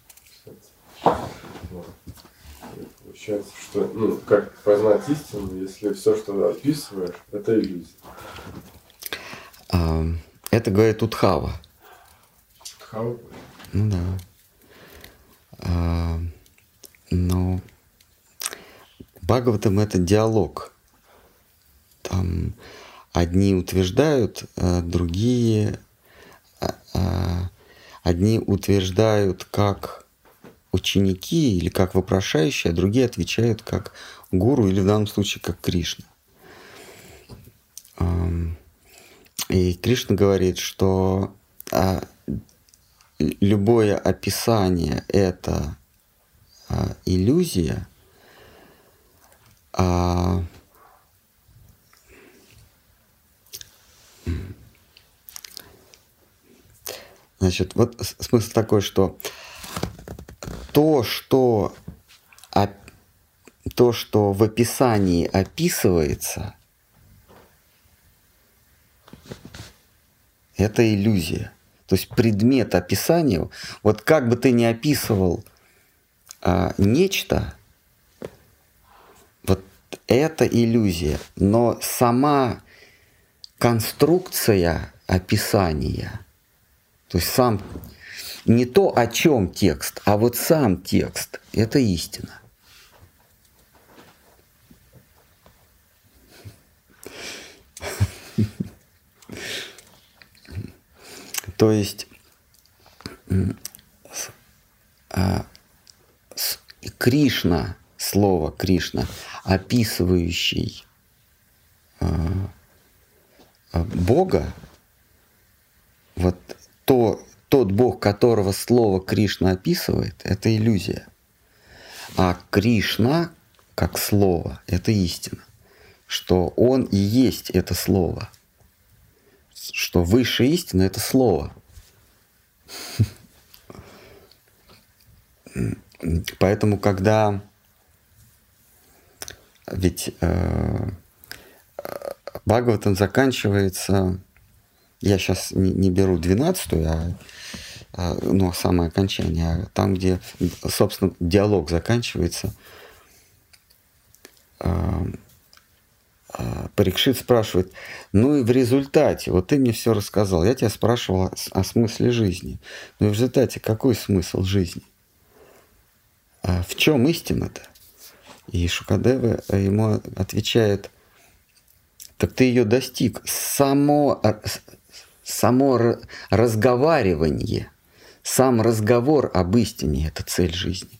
Получается, что, ну, как познать истину, если все, что описываешь, это иллюзия. А, это говорит Утхава. Утхава? Ну да. А, но Бхагаватам это диалог. Там одни утверждают, а другие а, а, одни утверждают как ученики или как вопрошающие, а другие отвечают как гуру или в данном случае как Кришна. И Кришна говорит, что любое описание это иллюзия, а Значит, вот смысл такой, что то, что, то, что в описании описывается, это иллюзия. То есть предмет описания, вот как бы ты ни описывал а, нечто, вот это иллюзия. Но сама конструкция описания – то есть сам не то, о чем текст, а вот сам текст – это истина. То есть а, Кришна, слово Кришна, описывающий а, а, Бога, вот то, тот Бог, которого слово Кришна описывает, это иллюзия. А Кришна, как слово, это истина. Что Он и есть это слово. Что высшая истина – это слово. Поэтому, когда ведь э, Бхагаватам заканчивается я сейчас не, не беру 12 а, а ну, самое окончание, а там, где, собственно, диалог заканчивается, а, а, Парикшит спрашивает, ну и в результате, вот ты мне все рассказал, я тебя спрашивал о, о смысле жизни. Но в результате какой смысл жизни? А в чем истина-то? И Шукадева ему отвечает, так ты ее достиг. Само, само разговаривание, сам разговор об истине – это цель жизни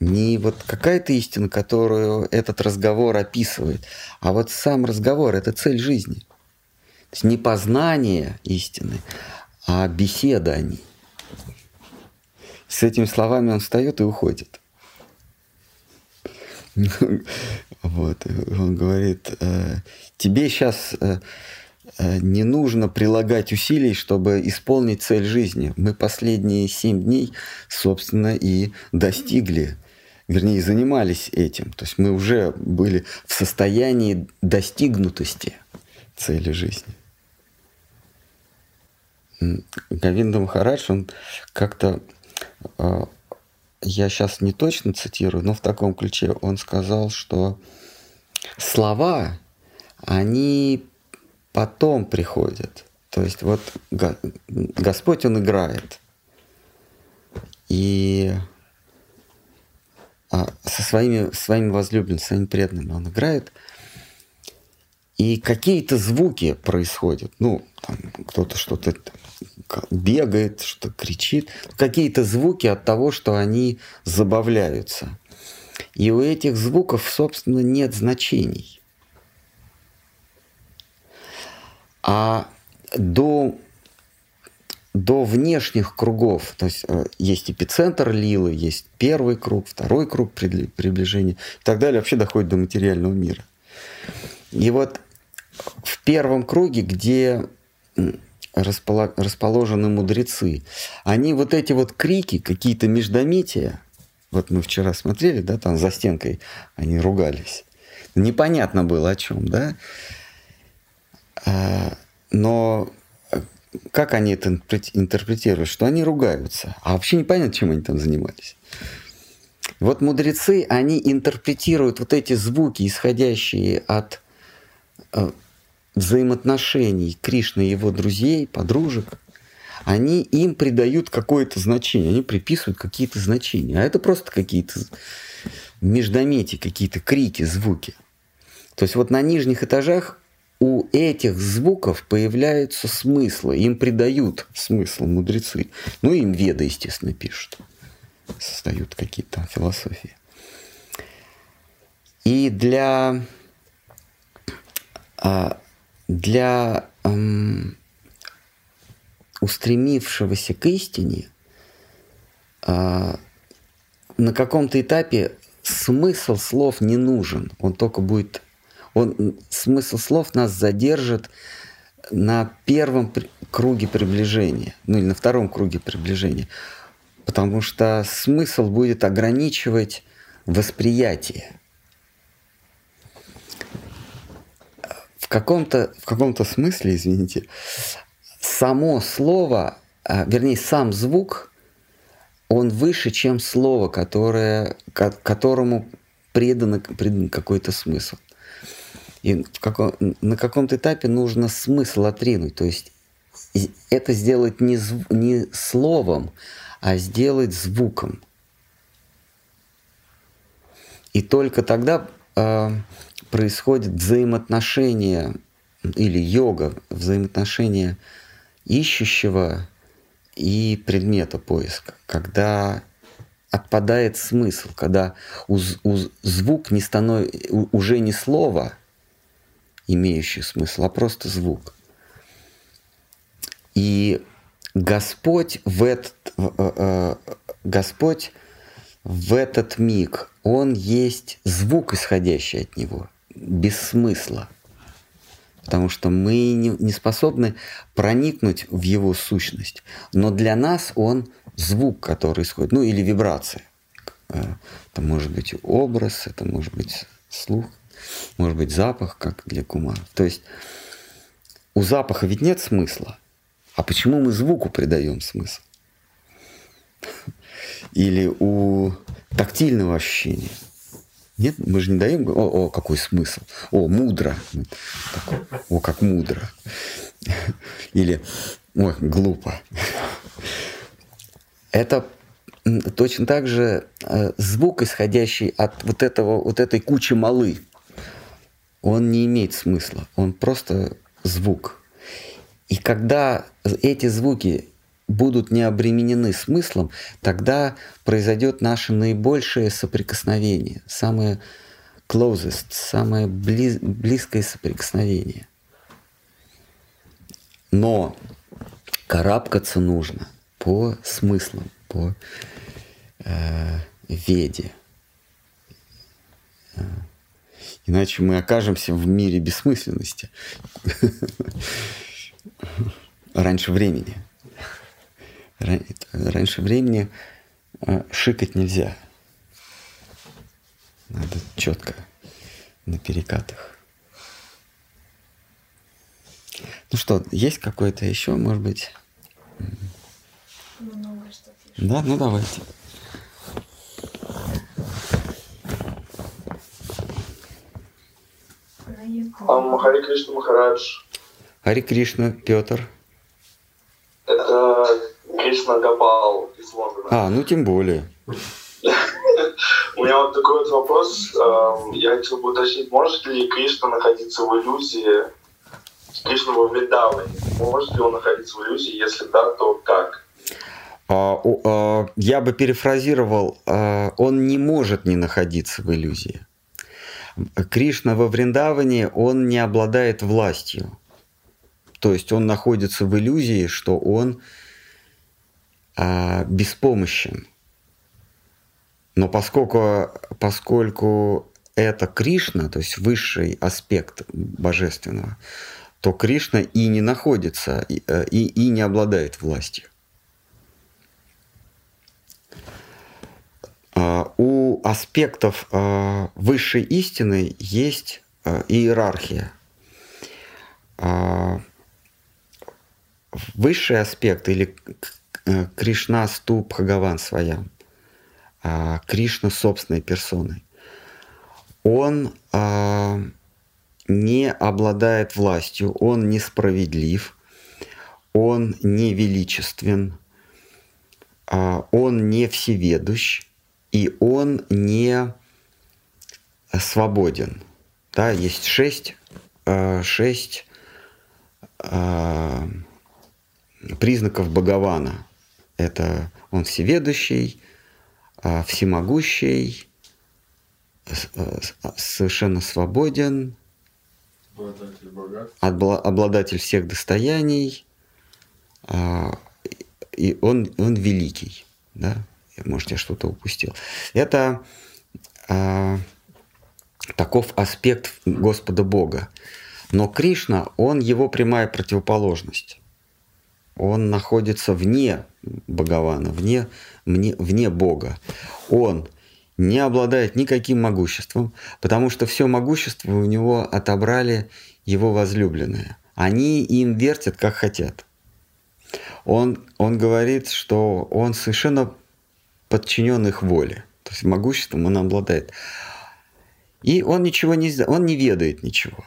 не вот какая-то истина, которую этот разговор описывает, а вот сам разговор – это цель жизни. То есть не познание истины, а беседа о ней. С этими словами он встает и уходит. [laughs] Вот, он говорит, «Э, тебе сейчас э, э, не нужно прилагать усилий, чтобы исполнить цель жизни. Мы последние семь дней, собственно, и достигли вернее, занимались этим. То есть мы уже были в состоянии достигнутости цели жизни. Гавинда Махарадж, он как-то, а, я сейчас не точно цитирую, но в таком ключе он сказал, что слова, они потом приходят. То есть вот Господь, Он играет. И со своими, своими возлюбленными, своими преданными он играет. И какие-то звуки происходят. Ну, кто-то что-то бегает, что кричит. Какие-то звуки от того, что они забавляются. И у этих звуков, собственно, нет значений. А до до внешних кругов, то есть э, есть эпицентр лилы, есть первый круг, второй круг приближения и так далее, вообще доходит до материального мира. И вот в первом круге, где расположены мудрецы, они вот эти вот крики, какие-то междометия, вот мы вчера смотрели, да, там за стенкой они ругались. Непонятно было о чем, да. А, но как они это интерпретируют? Что они ругаются. А вообще непонятно, чем они там занимались. Вот мудрецы, они интерпретируют вот эти звуки, исходящие от э, взаимоотношений Кришны и его друзей, подружек, они им придают какое-то значение, они приписывают какие-то значения. А это просто какие-то междометия, какие-то крики, звуки. То есть вот на нижних этажах у этих звуков появляются смыслы, им придают смысл мудрецы. Ну, им веды, естественно, пишут, создают какие-то философии. И для, а, для устремившегося к истине а, на каком-то этапе смысл слов не нужен, он только будет он, смысл слов нас задержит на первом круге приближения, ну или на втором круге приближения, потому что смысл будет ограничивать восприятие. В каком-то, в каком-то смысле, извините, само слово, а, вернее, сам звук, он выше, чем слово, которое, которому предан, предан какой-то смысл. И в каком, на каком-то этапе нужно смысл отринуть. То есть это сделать не, зв, не словом, а сделать звуком. И только тогда э, происходит взаимоотношение или йога, взаимоотношение ищущего и предмета поиска, когда отпадает смысл, когда у, у, звук не становится уже не слово, имеющий смысл, а просто звук. И Господь в этот, э, э, Господь в этот миг, Он есть звук, исходящий от Него, без смысла. Потому что мы не, способны проникнуть в Его сущность. Но для нас Он звук, который исходит, ну или вибрация. Э, это может быть образ, это может быть слух может быть запах, как для кумаров. То есть у запаха ведь нет смысла. А почему мы звуку придаем смысл? Или у тактильного ощущения. Нет, мы же не даем, о, о какой смысл, о, мудро, о, как мудро, или, ой, глупо. Это точно так же э, звук, исходящий от вот, этого, вот этой кучи малы, он не имеет смысла, он просто звук. И когда эти звуки будут не обременены смыслом, тогда произойдет наше наибольшее соприкосновение, самое closest, самое близ, близкое соприкосновение. Но карабкаться нужно по смыслам, по э, веде. Иначе мы окажемся в мире бессмысленности раньше времени. Раньше времени э, шикать нельзя. Надо четко на перекатах. Ну что, есть какое-то еще, может быть? Много что пишут. Да, ну давайте. Um, Хари Кришна Махарадж. Хари Кришна, Петр. Это Кришна Гапал из Лондона. А, ну тем более. У меня вот такой вот вопрос. Я хотел бы уточнить, может ли Кришна находиться в иллюзии, Кришна во Вриндаване? Может ли он находиться в иллюзии? Если да, то как? А, а, я бы перефразировал, а, он не может не находиться в иллюзии. Кришна во Вриндаване, он не обладает властью. То есть он находится в иллюзии, что он а, беспомощен. Но поскольку, поскольку это Кришна, то есть высший аспект божественного, то Кришна и не находится, и, э, и, и не обладает властью. У аспектов а, высшей истины есть а, иерархия. Высший аспект или э, Кришна Ступ Бхагаван своям, а, Кришна собственной персоной, он а, не обладает властью, он несправедлив, он не величествен, а, он не всеведущ, и он не свободен. Да, есть шесть, шесть признаков Бхагавана. Это он всеведущий, а, всемогущий, а, совершенно свободен, обладатель, обладатель всех достояний, и он, он великий. Да? Может, я что-то упустил. Это таков аспект Господа Бога. Но Кришна, он его прямая противоположность он находится вне Бхагавана, вне, вне, вне Бога. Он не обладает никаким могуществом, потому что все могущество у него отобрали его возлюбленные. Они им вертят, как хотят. Он, он говорит, что он совершенно подчинен их воле. То есть могуществом он обладает. И он ничего не он не ведает ничего.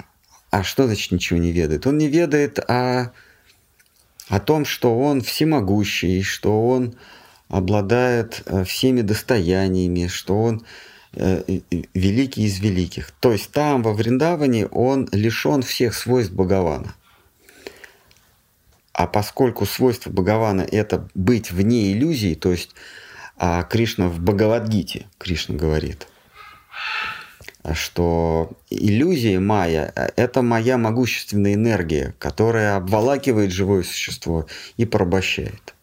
А что значит ничего не ведает? Он не ведает о о том, что он всемогущий, что он обладает э, всеми достояниями, что он э, великий из великих. То есть там, во Вриндаване, он лишен всех свойств Бхагавана. А поскольку свойство Бхагавана – это быть вне иллюзии, то есть а Кришна в Бхагавадгите, Кришна говорит, что иллюзия майя – это моя могущественная энергия, которая обволакивает живое существо и порабощает.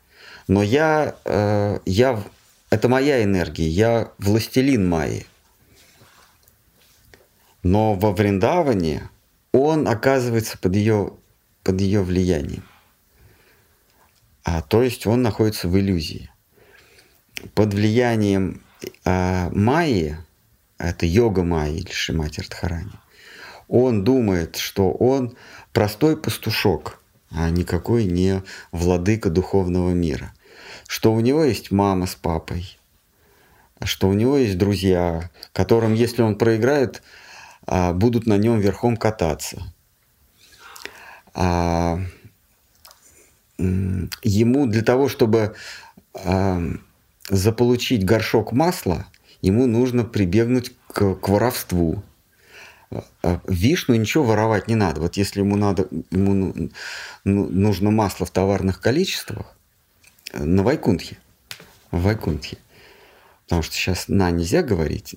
Но я, э, я, это моя энергия, я властелин майи. Но во Вриндаване он оказывается под ее, под ее влиянием. А, то есть он находится в иллюзии. Под влиянием э, майи – это йога Майя или Шимати Радхарани, он думает, что он простой пастушок, а никакой не владыка духовного мира. Что у него есть мама с папой, что у него есть друзья, которым, если он проиграет, а, будут на нем верхом кататься. А, ему для того, чтобы заполучить горшок масла, ему нужно прибегнуть к, к воровству. Вишну ничего воровать не надо. Вот если ему надо, ему ну, ну, нужно масло в товарных количествах, на Вайкунтхе, в Вайкунтхе, потому что сейчас на нельзя говорить,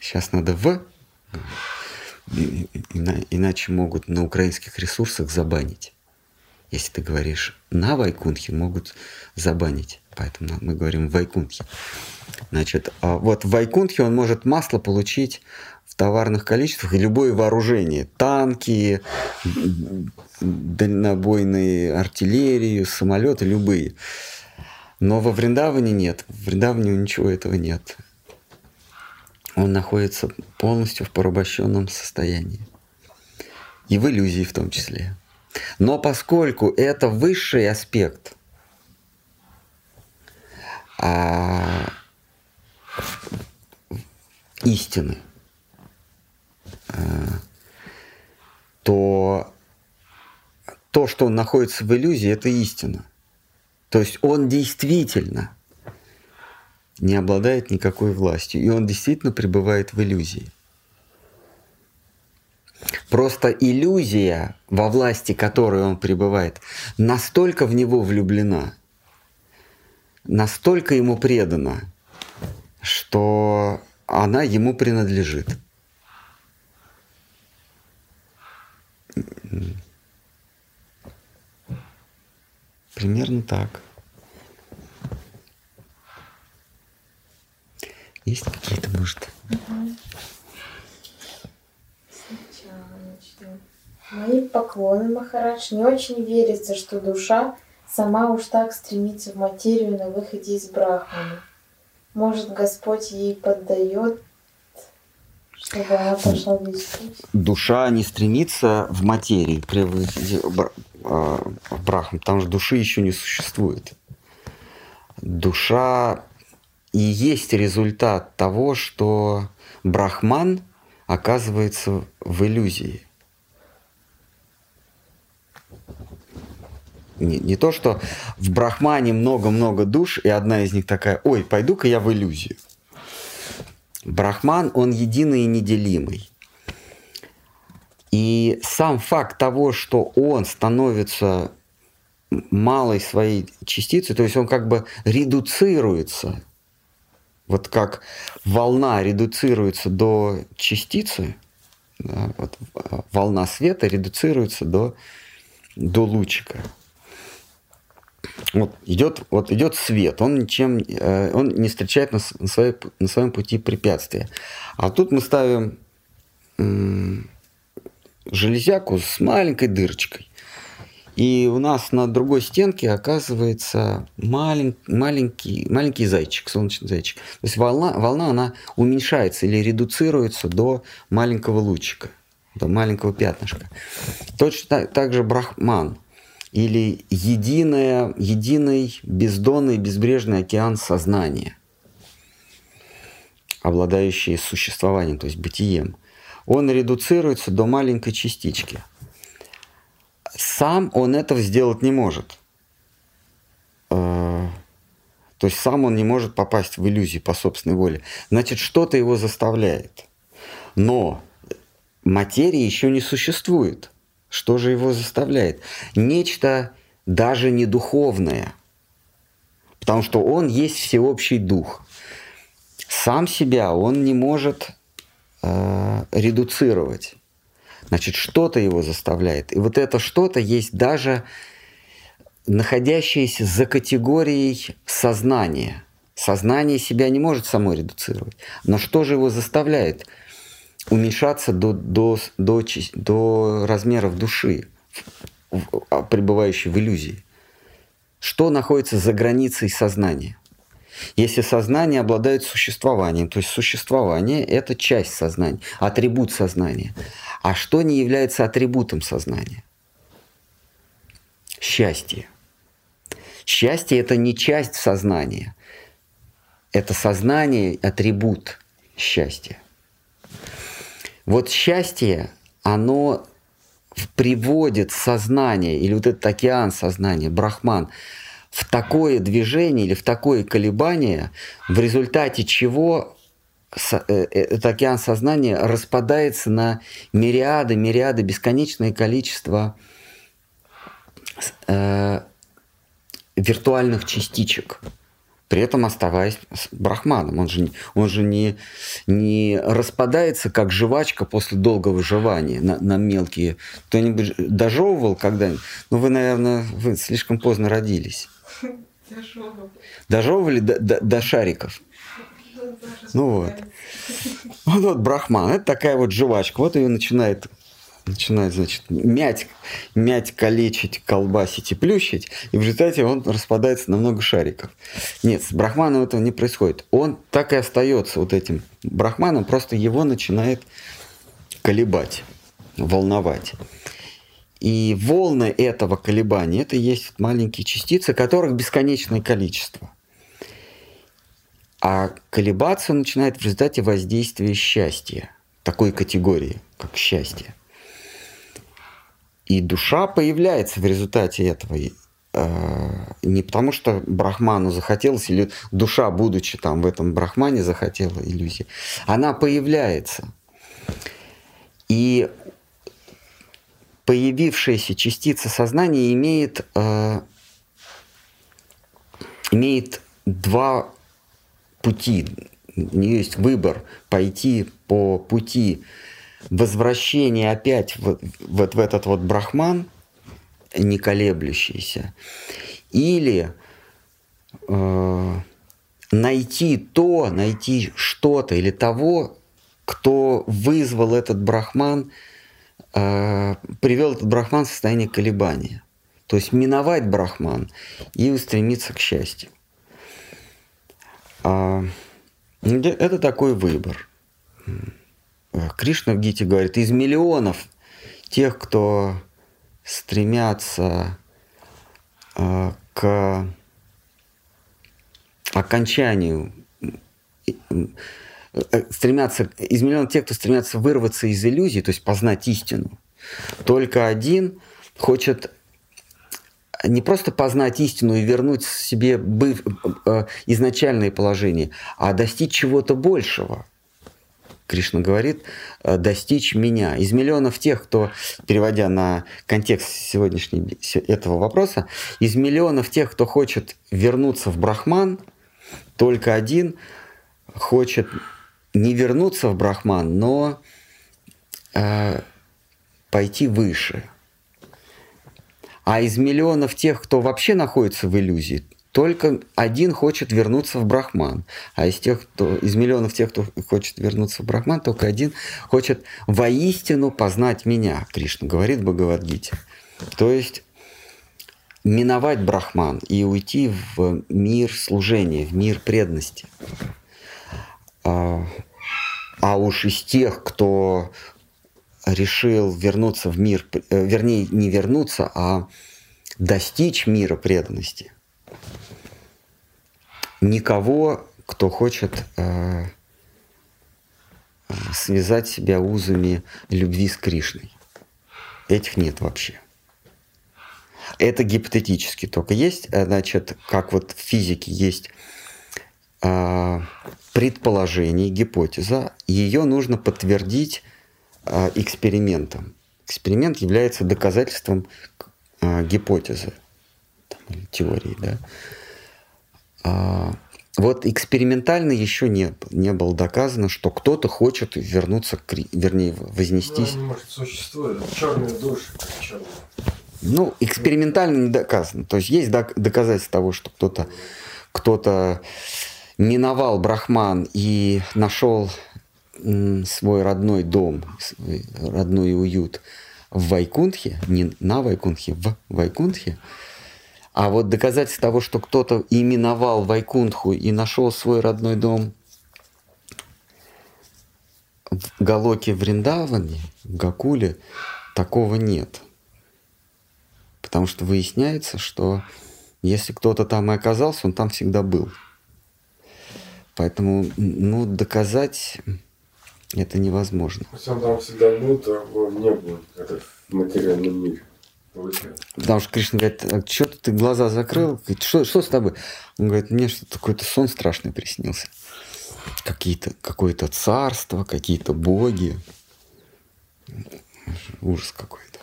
сейчас надо в, иначе могут на украинских ресурсах забанить. Если ты говоришь на Вайкунтхе, могут забанить. Поэтому мы говорим в Вайкунтхе. Значит, а вот в Вайкунтхе он может масло получить в товарных количествах и любое вооружение. Танки, дальнобойные артиллерию, самолеты, любые. Но во Вриндаване нет. В Вриндаване ничего этого нет. Он находится полностью в порабощенном состоянии. И в иллюзии в том числе. Но поскольку это высший аспект а, истины, а, то то, что он находится в иллюзии, это истина. То есть он действительно не обладает никакой властью, и он действительно пребывает в иллюзии. Просто иллюзия, во власти которой он пребывает, настолько в него влюблена, настолько ему предана, что она ему принадлежит. Примерно так. Есть какие-то, может? Мои поклоны, Махарадж. Не очень верится, что душа сама уж так стремится в материю на выходе из Брахмана. Может, Господь ей поддает, чтобы она пошла в Душа не стремится в материи, а, в Брахман, потому что души еще не существует. Душа и есть результат того, что Брахман оказывается в иллюзии. Не, не то, что в Брахмане много-много душ, и одна из них такая, ой, пойду-ка я в иллюзию. Брахман, он единый и неделимый. И сам факт того, что он становится малой своей частицей, то есть он как бы редуцируется вот как волна редуцируется до частицы, да, вот а, волна света редуцируется до, до лучика. Вот идет, вот идет свет, он ничем, э, он не встречает на, на, своей, на своем пути препятствия. А тут мы ставим железяку с маленькой дырочкой. И у нас на другой стенке оказывается малень, маленький, маленький зайчик, солнечный зайчик. То есть волна, волна она уменьшается или редуцируется до маленького лучика, до маленького пятнышка. Точно так, так же брахман или единое, единый бездонный безбрежный океан сознания, обладающий существованием, то есть бытием. Он редуцируется до маленькой частички – сам он этого сделать не может. Э, то есть сам он не может попасть в иллюзию по собственной воле. Значит, что-то его заставляет. Но материи еще не существует. Что же его заставляет? Нечто даже не духовное. Потому что он есть всеобщий дух. Сам себя он не может э, редуцировать. Значит, что-то его заставляет. И вот это что-то есть даже находящееся за категорией сознания. Сознание себя не может само редуцировать. Но что же его заставляет уменьшаться до, до, до, до размеров души, а, пребывающей в иллюзии? Что находится за границей сознания? Если сознание обладает существованием, то есть существование – это часть сознания, атрибут сознания. А что не является атрибутом сознания? Счастье. Счастье – это не часть сознания. это сознание атрибут счастья. Вот счастье, оно приводит сознание, или вот этот океан сознания, брахман, в такое движение или в такое колебание, в результате чего э, э, этот океан сознания распадается на мириады, мириады, бесконечное количество э, виртуальных частичек при этом оставаясь брахманом. Он же, он же не, не распадается, как жвачка после долгого жевания на, на мелкие. Кто-нибудь дожевывал когда-нибудь? Ну, вы, наверное, вы слишком поздно родились. Дожевывали. Дожевывали до, до, до шариков. Ну вот. Вот, вот брахман. Это такая вот жвачка. Вот ее начинает начинает, значит, мять, мять, калечить, колбасить и плющить, и в результате он распадается на много шариков. Нет, с брахманом этого не происходит. Он так и остается вот этим брахманом, просто его начинает колебать, волновать. И волны этого колебания, это есть маленькие частицы, которых бесконечное количество. А колебаться начинает в результате воздействия счастья, такой категории, как счастье. И душа появляется в результате этого. Э, не потому, что брахману захотелось, или душа, будучи там в этом брахмане, захотела иллюзии. Она появляется. И появившаяся частица сознания имеет, э, имеет два пути. У нее есть выбор пойти по пути возвращение опять вот, вот в этот вот брахман, не колеблющийся, или э, найти то, найти что-то или того, кто вызвал этот брахман, э, привел этот брахман в состояние колебания. То есть миновать брахман и устремиться к счастью. А, это такой выбор. Э, Кришна в Гите говорит, из миллионов тех, кто стремятся э, к окончанию, э, стремятся, из миллионов тех, кто стремятся вырваться из иллюзий, то есть познать истину, только один хочет не просто познать истину и вернуть себе быв, изначальное положение, а достичь чего-то большего – Кришна говорит, э, достичь меня. Из миллионов тех, кто, переводя на контекст сегодняшнего этого вопроса, из миллионов тех, кто хочет вернуться в Брахман, только один хочет не вернуться в Брахман, но э, пойти выше. А из миллионов тех, кто вообще находится в иллюзии, только один хочет вернуться в Брахман. А из тех, кто, из миллионов тех, кто хочет вернуться в Брахман, только один хочет воистину познать меня, Кришна говорит в Бхагавадгите. То есть миновать Брахман и уйти в мир служения, в мир преданности. А, а уж из тех, кто решил вернуться в мир, э, вернее, не вернуться, а достичь мира преданности – никого, кто хочет э, связать себя узами любви с Кришной. Этих нет вообще. Это гипотетически только есть. Э, значит, как вот в физике есть э, предположение, гипотеза, ее нужно подтвердить э, экспериментом. Эксперимент является доказательством э, гипотезы там, или теории, да. А, вот экспериментально еще не, не было доказано, что кто-то хочет вернуться, к, вернее, вознестись. Ну, может, существует черные души, черные. Ну, экспериментально не доказано. То есть есть доказательства того, что кто-то кто миновал Брахман и нашел свой родной дом, свой родной уют в Вайкунтхе, не на Вайкунтхе, в Вайкунтхе, а вот доказательство того, что кто-то именовал Вайкунтху и нашел свой родной дом в Галоке в Риндаване, в Гакуле, такого нет. Потому что выясняется, что если кто-то там и оказался, он там всегда был. Поэтому, ну, доказать это невозможно. Если он там всегда был, то его не было, в материальном мире. Получается. Потому что Кришна говорит, а что ты глаза закрыл? Говорит, что, что с тобой? Он говорит, мне что-то какой-то сон страшный приснился. Какие-то, какое-то царство, какие-то боги. Ужас какой-то.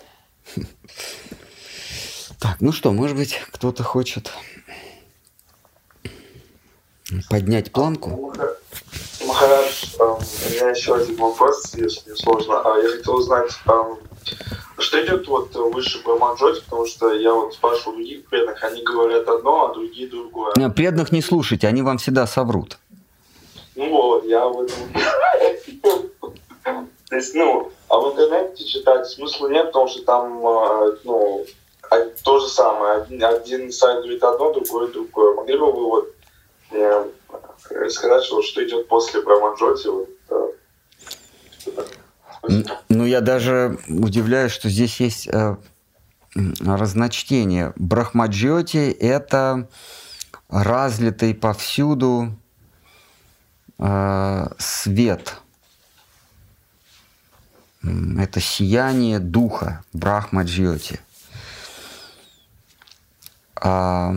Так, ну что, может быть, кто-то хочет поднять планку? Махарадж, эм, у меня еще один вопрос, если не сложно. А Я хотел узнать, эм, что идет вот выше Брамаджоти, потому что я вот спрашиваю других преданных, они говорят одно, а другие другое. Не, Преданных не слушайте, они вам всегда соврут. Ну вот, я в этом... [laughs] То есть, ну, а в интернете читать смысла нет, потому что там, э, ну, а- то же самое. Один, один сайт говорит одно, другой другое. Могли бы вы вот э, сказать, что, что идет после Брамаджоти? Вот, Ну, я даже удивляюсь, что здесь есть э, разночтение. Брахмаджоти – это разлитый повсюду э, свет. Это сияние духа, Брахмаджоти. А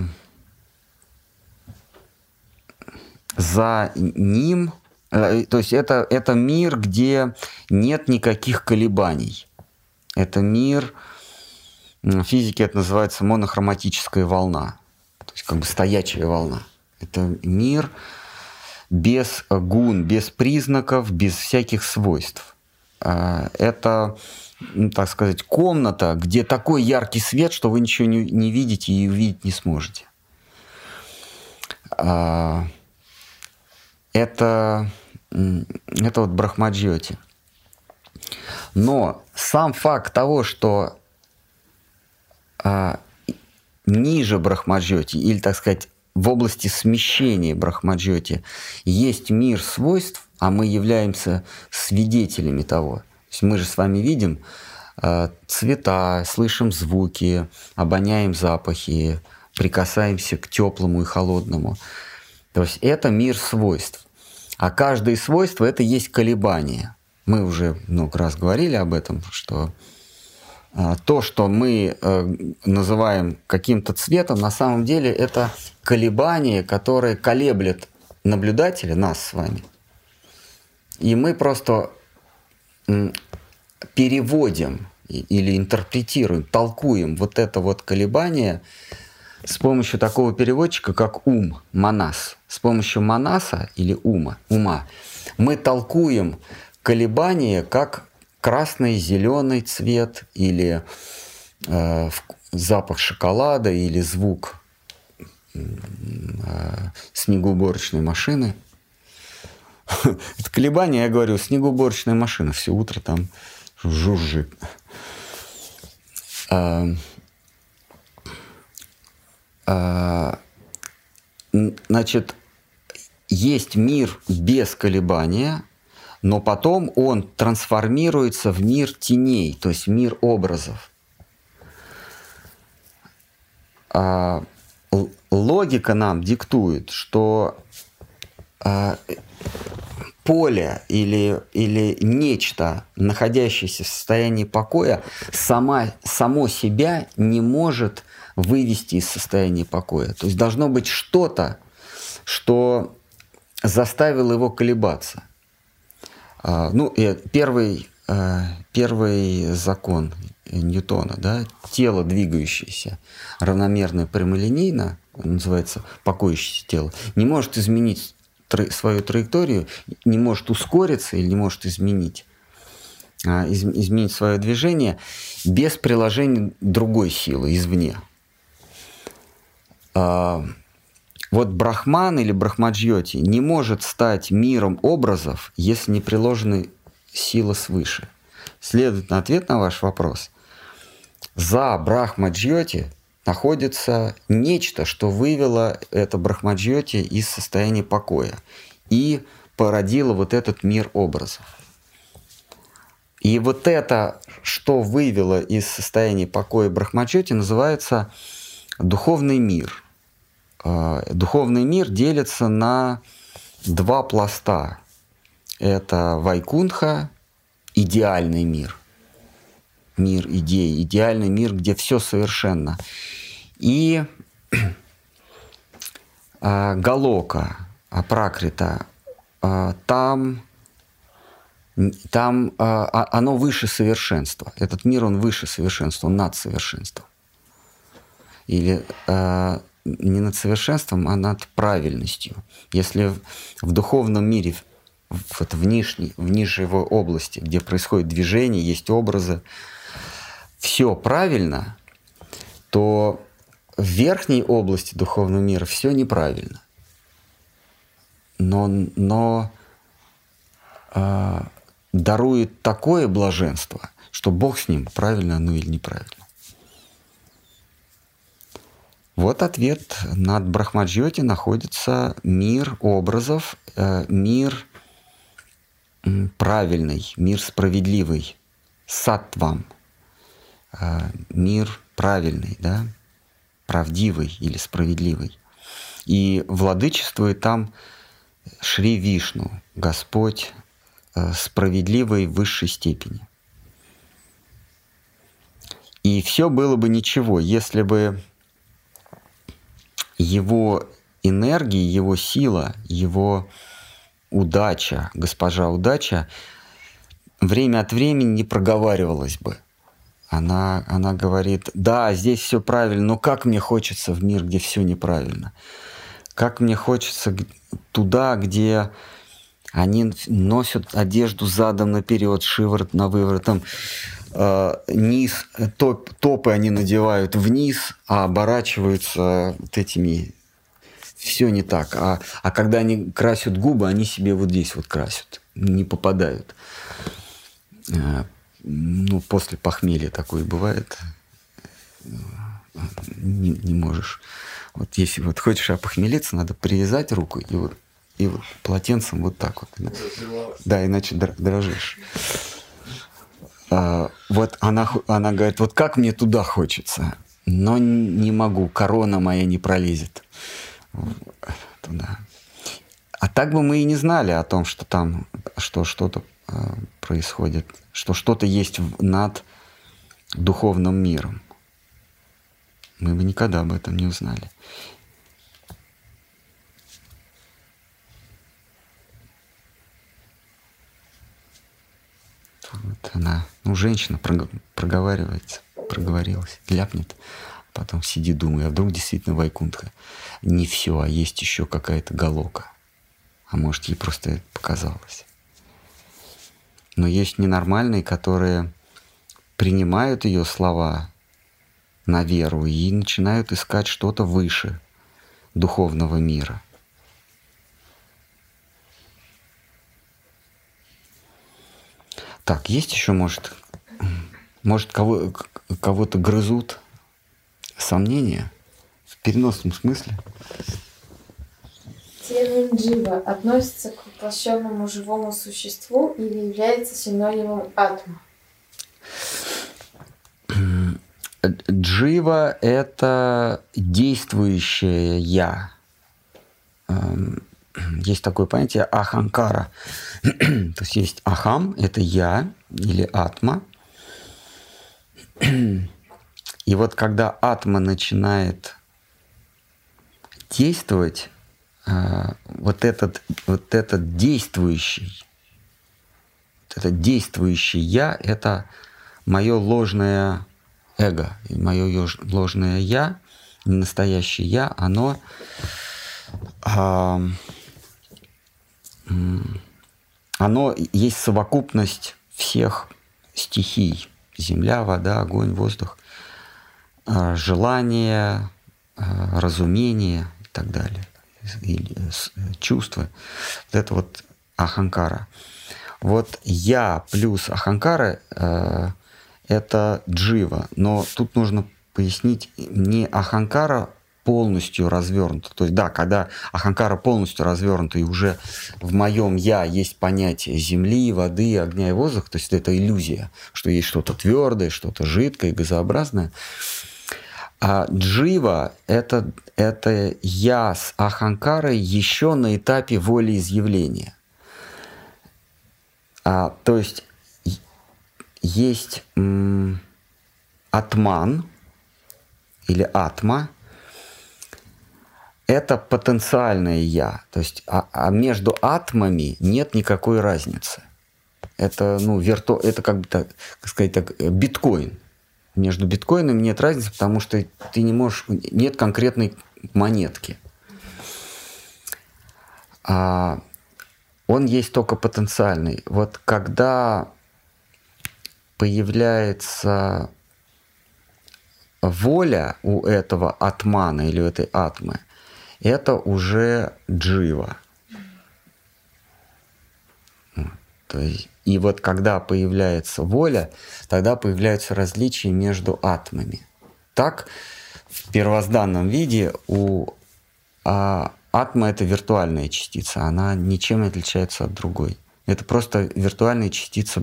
за ним, э, то есть это, это мир, где нет никаких колебаний. Это мир, в физике это называется монохроматическая волна, то есть как бы стоячая волна. Это мир без гун, без признаков, без всяких свойств. А, Это, ну, так сказать, комната, где такой яркий свет, что вы ничего не, не видите и увидеть не сможете. Это, это вот Брахмаджоти. Но сам факт того, что а, ниже Брахмаджоти, или, так сказать, в области смещения Брахмаджоти есть мир свойств, а мы являемся свидетелями того. То есть мы же с вами видим а, цвета, слышим звуки, обоняем запахи, прикасаемся к теплому и холодному. То есть это мир свойств. А каждое свойство это есть колебание. Мы уже много раз говорили об этом, что а, то, что мы э, называем каким-то цветом, на самом деле это колебание, которое колеблет наблюдателя, нас с вами. И мы просто переводим или интерпретируем, толкуем вот это вот колебание с помощью такого переводчика, как ум, манас. С помощью манаса или ума, ума мы толкуем колебания как красный, зеленый цвет или э, запах шоколада или звук э, снегоуборочной машины. [laughs] Это колебания, я говорю, снегоуборочная машина все утро там жужжит. А, Значит, есть мир без колебания, но потом он трансформируется в мир теней, то есть мир образов. А, логика нам диктует, что а, поле или, или нечто, находящееся в состоянии покоя, сама, само себя не может вывести из состояния покоя. То есть должно быть что-то, что заставило его колебаться. А, ну, первый, э, первый закон Ньютона, да, тело двигающееся равномерно и прямолинейно, называется покоящееся тело, не может изменить свою траекторию, не может ускориться или не может изменить, а, из- изменить свое движение без приложения другой силы извне. А, вот Брахман или Брахмаджьоти не может стать миром образов, если не приложена сила свыше. Следовательно, ответ на ваш вопрос. За Брахмаджьоти находится нечто, что вывело это Брахмаджьоти из состояния покоя и породило вот этот мир образов. И вот это, что вывело из состояния покоя Брахмаджоти, называется духовный мир. А, Духовный мир делится на два пласта. Это Вайкунха, идеальный мир. Мир идей, идеальный мир, где все совершенно. И [clears throat] э, Галока, Пракрита, э, там там э, оно выше совершенства. Этот мир, он выше совершенства, он над совершенством. Или э, не над совершенством, а над правильностью. Если в духовном мире, в, в, нижней, в нижней его области, где происходит движение, есть образы, все правильно, то в верхней области духовного мира все неправильно. Но, но э, дарует такое блаженство, что Бог с ним, правильно оно или неправильно. Вот ответ. Над Брахмаджьоти находится мир образов, э, мир правильный, мир справедливый, саттвам, э, мир правильный, да, правдивый или справедливый. И владычествует там Шри Вишну, Господь, Э, справедливой высшей степени. И все было бы ничего, если бы его энергия, его сила, его удача, госпожа удача, время от времени не проговаривалась бы. Она, она говорит, да, здесь все правильно, но как мне хочется в мир, где все неправильно. Как мне хочется туда, где они носят одежду задом наперед, шиворот на выворотом. Э, низ, топ, топы они надевают вниз, а оборачиваются вот этими все не так. А, а когда они красят губы, они себе вот здесь вот красят, не попадают. Э, ну, после похмелья такое бывает. Не, не можешь. Вот если вот хочешь опохмелиться, надо привязать руку и вот и вот полотенцем вот так вот. Да, иначе дрожишь. А, вот она, она говорит, вот как мне туда хочется, но не могу, корона моя не пролезет туда. А так бы мы и не знали о том, что там, что что-то э, происходит, что что-то есть над духовным миром. Мы бы никогда об этом не узнали. Вот она, ну, женщина проговаривается, проговорилась, ляпнет, потом сиди, думай, а вдруг действительно Вайкунтха. Не все, а есть еще какая-то галока. А может, ей просто это показалось. Но есть ненормальные, которые принимают ее слова на веру и начинают искать что-то выше духовного мира – Так, есть еще, может, может кого, кого-то грызут сомнения в переносном смысле? Термин джива относится к воплощенному живому существу или является синонимом атма? Джива — это действующее «я». Есть такое понятие аханкара. [clears throat] То есть есть ахам, это я или атма. И вот когда атма начинает действовать, а, вот этот, вот этот действующий, вот это действующий я, это мое ложное эго, мое ложное я, настоящее я, оно оно есть совокупность всех стихий. Земля, вода, огонь, воздух, а, желание, а, разумение и так далее. Или чувства. Вот это вот аханкара. Вот я плюс аханкара э, это джива. Но тут нужно пояснить, не аханкара полностью развернута. То есть, да, когда Аханкара полностью развернута, и уже в моем я есть понятие земли, воды, огня и воздуха, то есть это иллюзия, что есть что-то твердое, что-то жидкое, газообразное. А джива это, это я с аханкарой еще на этапе волеизъявления. А, то есть есть м, атман или атма, это потенциальное я. То есть, а, а между атмами нет никакой разницы. Это, ну, вирту... это как бы так, сказать так, биткоин. Между биткоинами нет разницы, потому что ты не можешь, нет конкретной монетки. А он есть только потенциальный. Вот когда появляется воля у этого атмана или у этой атмы, это уже джива. То есть, и вот когда появляется воля, тогда появляются различия между атмами. Так, в первозданном виде у а, атма это виртуальная частица, она ничем не отличается от другой. Это просто виртуальная частица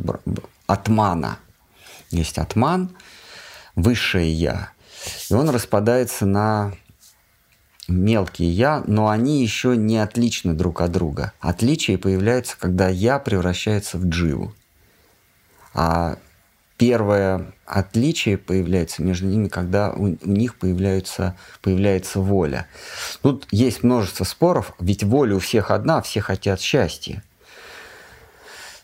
атмана. Есть атман, высшее я, и он распадается на мелкие я, но они еще не отличны друг от друга. Отличие появляется, когда я превращается в дживу. А первое отличие появляется между ними, когда у, у них появляется, появляется воля. Тут есть множество споров, ведь воля у всех одна, все хотят счастья.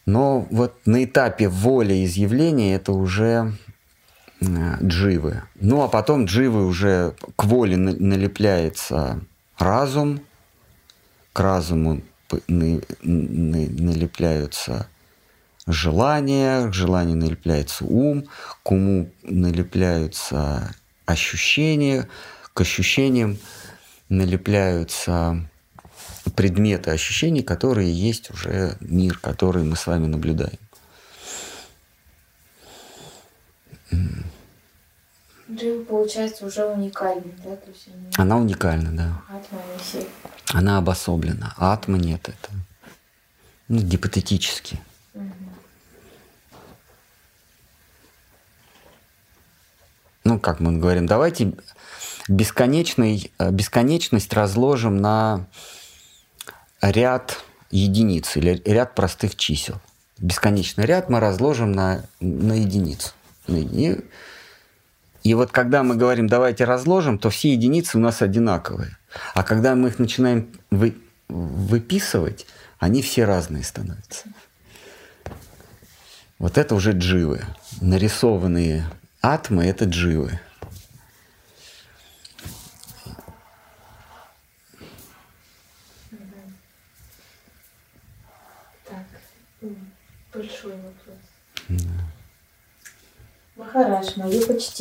Но вот на этапе воли изъявления это уже дживы. Ну а потом дживы уже к воле налепляется разум, к разуму налепляются желания, к желанию налепляется ум, к уму налепляются ощущения, к ощущениям налепляются предметы ощущений, которые есть уже мир, который мы с вами наблюдаем. Джива, получается, уже уникальна, да? То есть они... Она уникальна, да. Атма не все. Она обособлена. А атма нет, это ну, гипотетически. Угу. Ну, как мы говорим, давайте бесконечный, э, бесконечность разложим на ряд единиц или ряд простых чисел. Бесконечный ряд мы разложим на, на единицу. И, и вот когда мы говорим, давайте разложим, то все единицы у нас одинаковые. А когда мы их начинаем вы, выписывать, они все разные становятся. Вот это уже дживы. Нарисованные атмы – это дживы. Так, большой вопрос. Да. Махараш,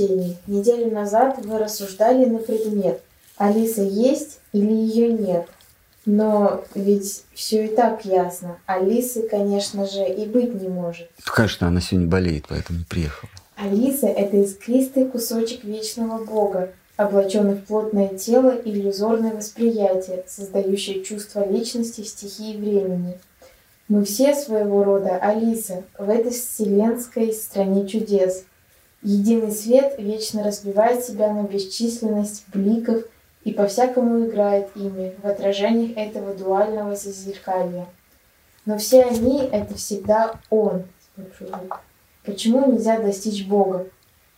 почтение. Неделю назад вы рассуждали на предмет, Алиса есть или ее нет. Но ведь все и так ясно. Алисы, конечно же, и быть не может. Конечно, она сегодня болеет, поэтому не приехала. Алиса — это искристый кусочек вечного Бога, облаченный в плотное тело и иллюзорное восприятие, создающее чувство личности в стихии времени. Мы все своего рода Алиса в этой вселенской стране чудес — Единый свет вечно разбивает себя на бесчисленность бликов и по-всякому играет ими в отражениях этого дуального зазеркалья. Но все они — это всегда Он. Почему нельзя достичь Бога?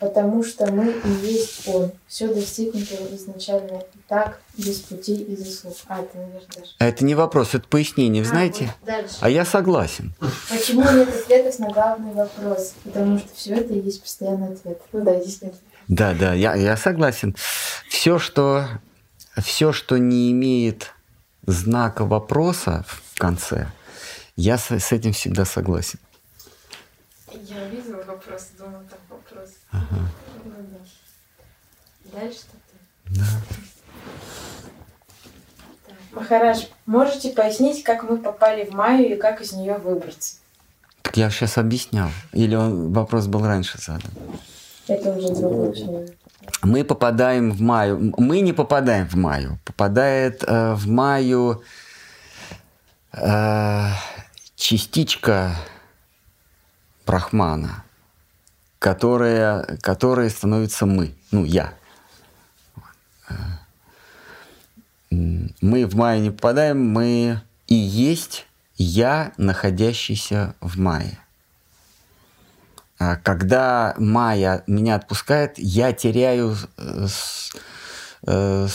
Потому что мы и есть Он. Все достигнуто изначально и так, без пути и заслуг. А, это, наверное, дальше. А это не вопрос, это пояснение, А, знаете? вот дальше. А я согласен. Почему нет ответов на главный вопрос? Потому что все это и есть постоянный ответ. Ну да, здесь нет. Да, да, я, я согласен. Все, что, все, что не имеет знака вопроса в конце, я с, с этим всегда согласен. Я увидела вопрос, думала, вопрос. Ага. Да. Дальше что-то. Да. Махараш, можете пояснить, как мы попали в Майю и как из нее выбраться? Так я сейчас объяснял. Или он, вопрос был раньше задан. Это уже другой человек. Мы попадаем в Маю. Мы не попадаем в Маю. Попадает э, в Маю э, частичка Брахмана, которая, которая становится мы. Ну, я. мы в мае не попадаем, мы и есть я, находящийся в мае. А когда майя меня отпускает, я теряю э, э,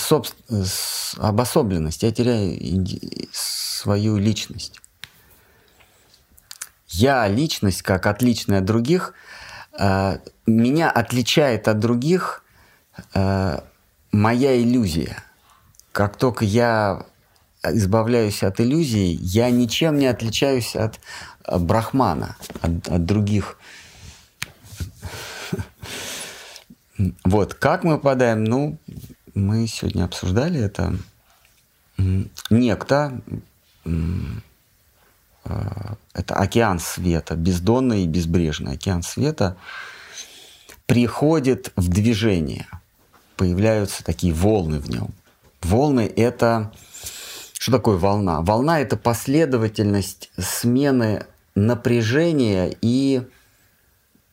обособленность, я теряю свою личность. Я личность, как отличная от других, меня отличает от других моя иллюзия. Как только я избавляюсь от иллюзий, я ничем не отличаюсь от брахмана, от, от других [laughs] Вот, как мы попадаем? Ну, мы сегодня обсуждали это. Некто, это океан света, бездонный и безбрежный океан света, приходит в движение. Появляются такие волны в нем. Волны — это... Что такое волна? Волна — это последовательность смены напряжения и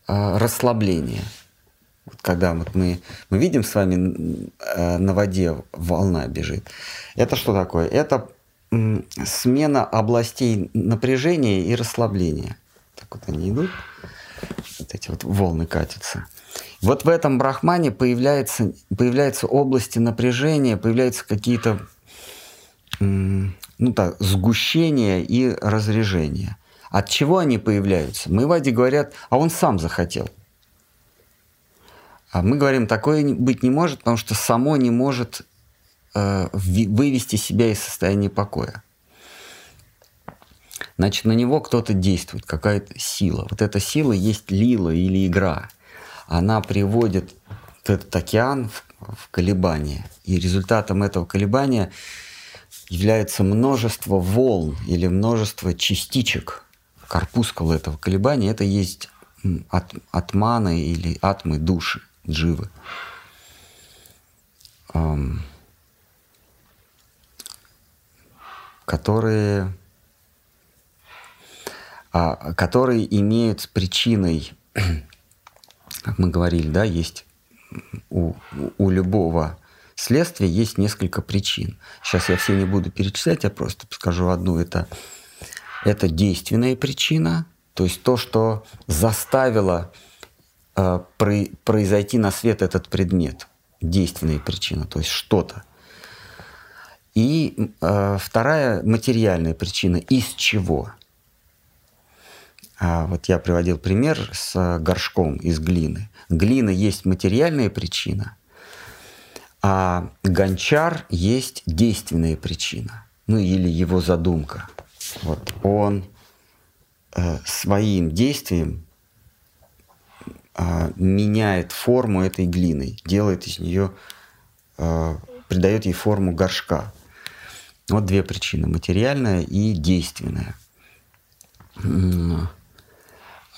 э, расслабления — вот когда вот мы, мы видим с вами э, на воде волна бежит. Это что такое? Это смена областей напряжения и расслабления. Так вот они идут, вот эти вот волны катятся. Вот в этом брахмане появляется, появляются области напряжения, появляются какие-то ну так, сгущения и разрежения. От чего они появляются? Мы Ваде говорят, а он сам захотел – а мы говорим, такое быть не может, потому что само не может вывести себя из состояния покоя. Значит, на него кто-то действует, какая-то сила. Вот эта сила есть лила или игра. Она приводит этот океан в, в колебание. И результатом этого колебания является множество волн или множество частичек, корпускул этого колебания. Это есть от, атманы или атмы души дживы. Которые, а, которые имеют причиной, как мы говорили, да, есть у, у любого следствия есть несколько причин. Сейчас я все не буду перечислять, я просто скажу одну. Это, это действенная причина, то есть то, что заставило э, произойти на свет этот предмет, действенная причина, то есть что-то. И э, вторая материальная причина, из чего? А вот я приводил пример с горшком из глины. Глина есть материальная причина, а гончар есть действенная причина, ну или его задумка. Вот он э, своим действием а, меняет форму этой глины, делает из нее, а, придает ей форму горшка. Вот две причины, материальная и действенная.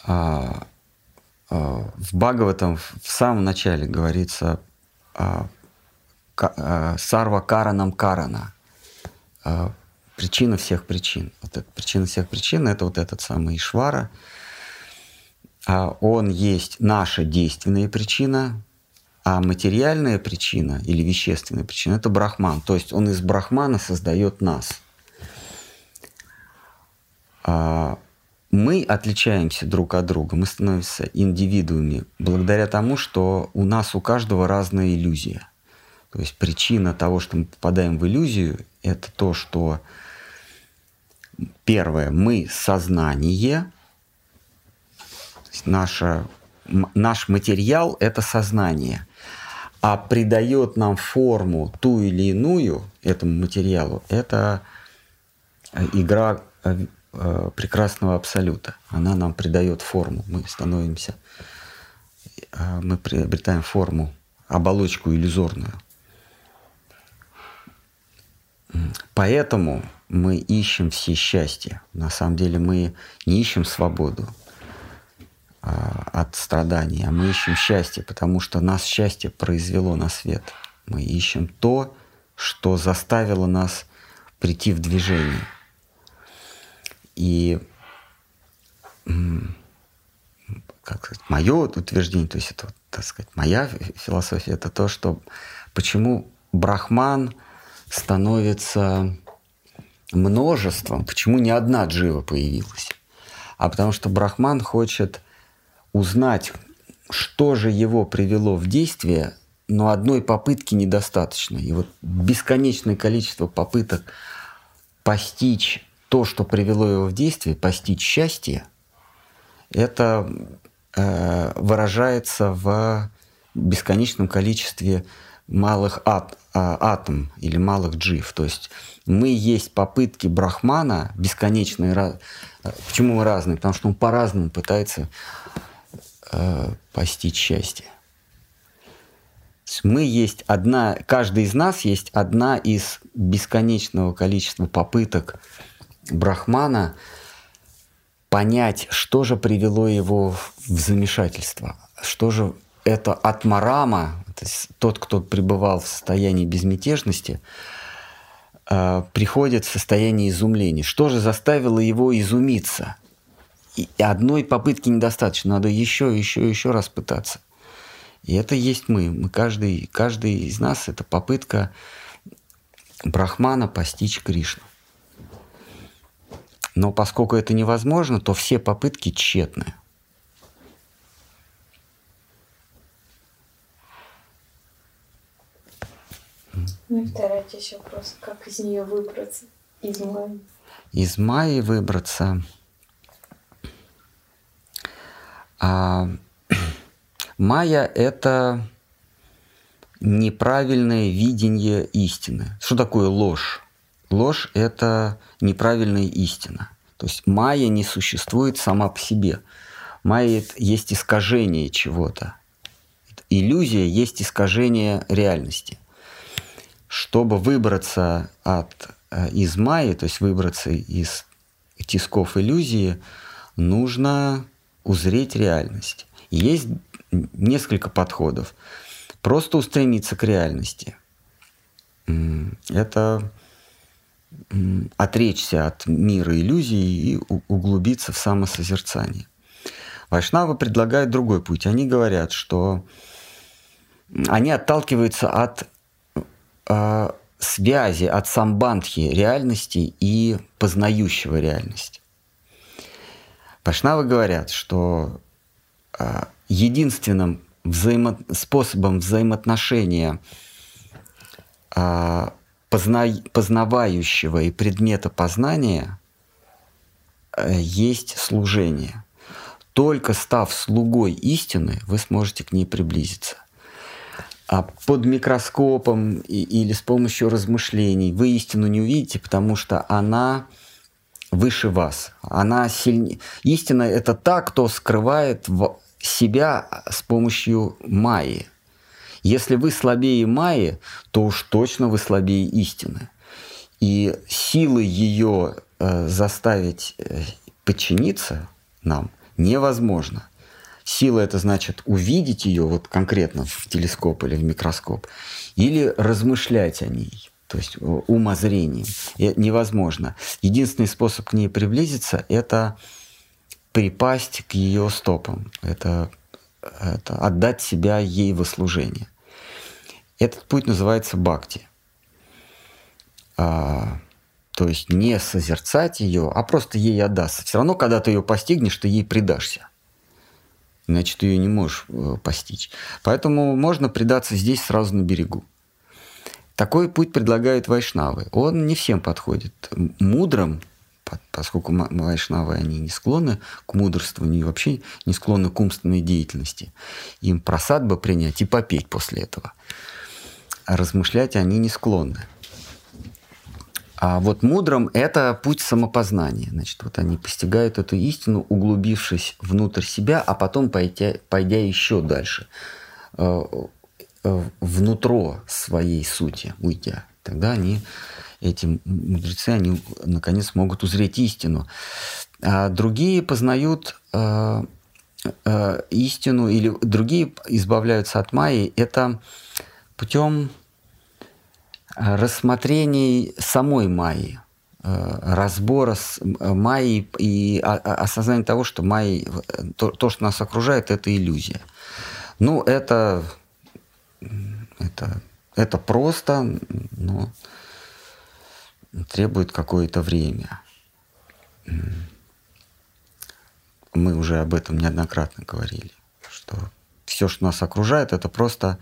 А, в Бхагаватам в самом начале говорится сарва каранам карана. Причина всех причин. Вот эта причина всех причин – это вот этот самый Ишвара – а он есть наша действенная причина, а материальная причина или вещественная причина – это брахман. То есть он из брахмана создает нас. А мы отличаемся друг от друга, мы становимся индивидуумами благодаря тому, что у нас у каждого разная иллюзия. То есть причина того, что мы попадаем в иллюзию, это то, что первое, мы сознание, наша, наш материал — это сознание. А придает нам форму ту или иную этому материалу — это э, игра э, э, прекрасного абсолюта. Она нам придает форму. Мы становимся, мы приобретаем форму, оболочку иллюзорную. Поэтому мы ищем все счастья. На самом деле мы не ищем свободу. А, от страданий, а мы ищем счастье, потому что нас счастье произвело на свет. Мы ищем то, что заставило нас прийти в движение. И как сказать, мое утверждение, то есть это, так сказать, моя философия, это то, что почему Брахман становится множеством, почему не одна джива появилась, а потому что Брахман хочет узнать, что же его привело в действие, но одной попытки недостаточно. И вот бесконечное количество попыток постичь то, что привело его в действие, постичь счастье, это э, выражается в бесконечном количестве малых ат, а, атом или малых джив. То есть мы есть попытки Брахмана бесконечные. Почему мы разные? Потому что он по-разному пытается э, постичь счастье. Мы есть одна, каждый из нас есть одна из бесконечного количества попыток Брахмана понять, что же привело его в замешательство, что же это атмарама, то есть тот, кто пребывал в состоянии безмятежности, э, приходит в состояние изумления. Что же заставило его изумиться? И одной попытки недостаточно, надо еще, еще, еще раз пытаться. И это есть мы. мы каждый, каждый из нас – это попытка Брахмана постичь Кришну. Но поскольку это невозможно, то все попытки тщетны. Ну и вторая часть вопроса, как из нее выбраться, из Майи? Из Майи выбраться. А, [clears throat] Майя – это неправильное видение истины. Что такое ложь? Ложь – это неправильная истина. То есть майя не существует сама по себе. Майя – есть искажение чего-то. Иллюзия есть искажение реальности. Чтобы выбраться от, э, из майи, то есть выбраться из тисков иллюзии, нужно узреть реальность. Есть несколько подходов. Просто устремиться к реальности. Это отречься от мира иллюзий и углубиться в самосозерцание. Вайшнавы предлагают другой путь. Они говорят, что они отталкиваются от э, связи, от самбандхи реальности и познающего реальность. Вайшнавы говорят, что э, единственным взаимо... способом взаимоотношения э, позна... познавающего и предмета познания э, есть служение. Только став слугой истины, вы сможете к ней приблизиться. А под микроскопом и, или с помощью размышлений вы истину не увидите, потому что она выше вас. Она сильнее. Истина – это та, кто скрывает себя с помощью майи. Если вы слабее Майи, то уж точно вы слабее истины. И силы ее э, заставить э, подчиниться нам невозможно. Сила это значит увидеть ее вот конкретно в телескоп или в микроскоп, или размышлять о ней, то есть умозрением. И невозможно. Единственный способ к ней приблизиться – это припасть к ее стопам, это, это отдать себя ей во служение. Этот путь называется бхакти. А, то есть не созерцать ее, а просто ей отдаться. Все равно, когда ты ее постигнешь, ты ей предашься. Иначе ты ее не можешь э, постичь. Поэтому можно предаться здесь сразу на берегу. Такой путь предлагают вайшнавы. Он не всем подходит. Мудрым, поскольку вайшнавы они не склонны к мудрствованию и вообще не склонны к умственной деятельности, им просад бы принять и попеть после этого – размышлять они не склонны. А вот мудрым это путь самопознания. Значит, вот они постигают эту истину, углубившись внутрь себя, а потом пойдя, пойдя еще дальше, э, внутро своей сути уйдя. Тогда они, эти мудрецы, они наконец могут узреть истину. А другие познают э, истину или другие избавляются от майи. Это путем э, рассмотрений самой Майи, э, разбора с э, Майей и осознания того, что Майи, то, то, что нас окружает, это иллюзия. Ну, это, это, это просто, но требует какое-то время. Мы уже об этом неоднократно говорили, что все, что нас окружает, это просто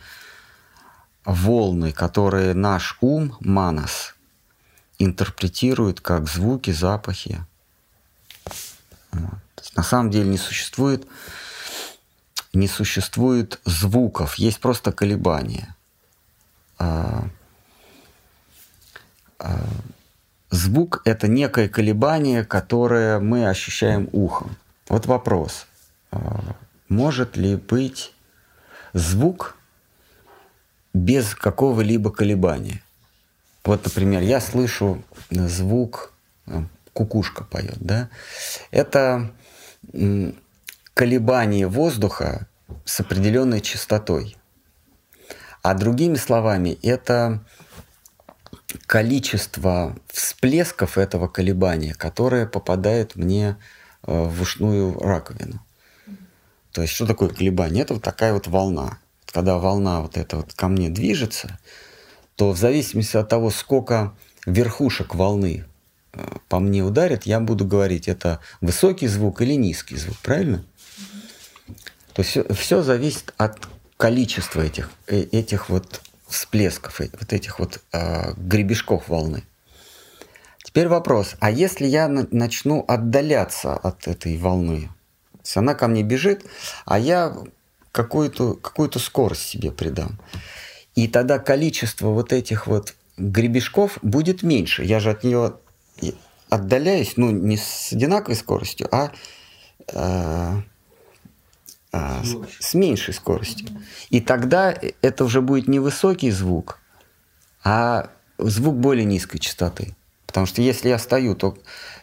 волны, которые наш ум, манас, интерпретирует как звуки, запахи. Вот. На самом деле не существует, не существует звуков, есть просто колебания. А, а, звук — это некое колебание, которое мы ощущаем ухом. Вот вопрос. А, может ли быть звук без какого-либо колебания? Вот, например, я слышу звук, кукушка поет, да? Это колебание воздуха с определенной частотой. А другими словами, это количество всплесков этого колебания, которое попадает мне э, в ушную раковину. То есть что такое колебание? Это вот такая вот волна. Когда волна вот эта вот ко мне движется, то в зависимости от того, сколько верхушек волны э, по мне ударит, я буду говорить, это высокий звук или низкий звук, правильно? То есть все, зависит от количества этих, э, этих вот всплесков, э, вот этих вот э, гребешков волны. Теперь вопрос, а если я начну отдаляться от этой волны, то есть она ко мне бежит, а я какую-то какую скорость себе придам, и тогда количество вот этих вот гребешков будет меньше. Я же от нее отдаляюсь, ну, не с одинаковой скоростью, а э, а, с, с меньшей скоростью. И тогда это уже будет не высокий звук, а звук более низкой частоты. Потому что если я стою, то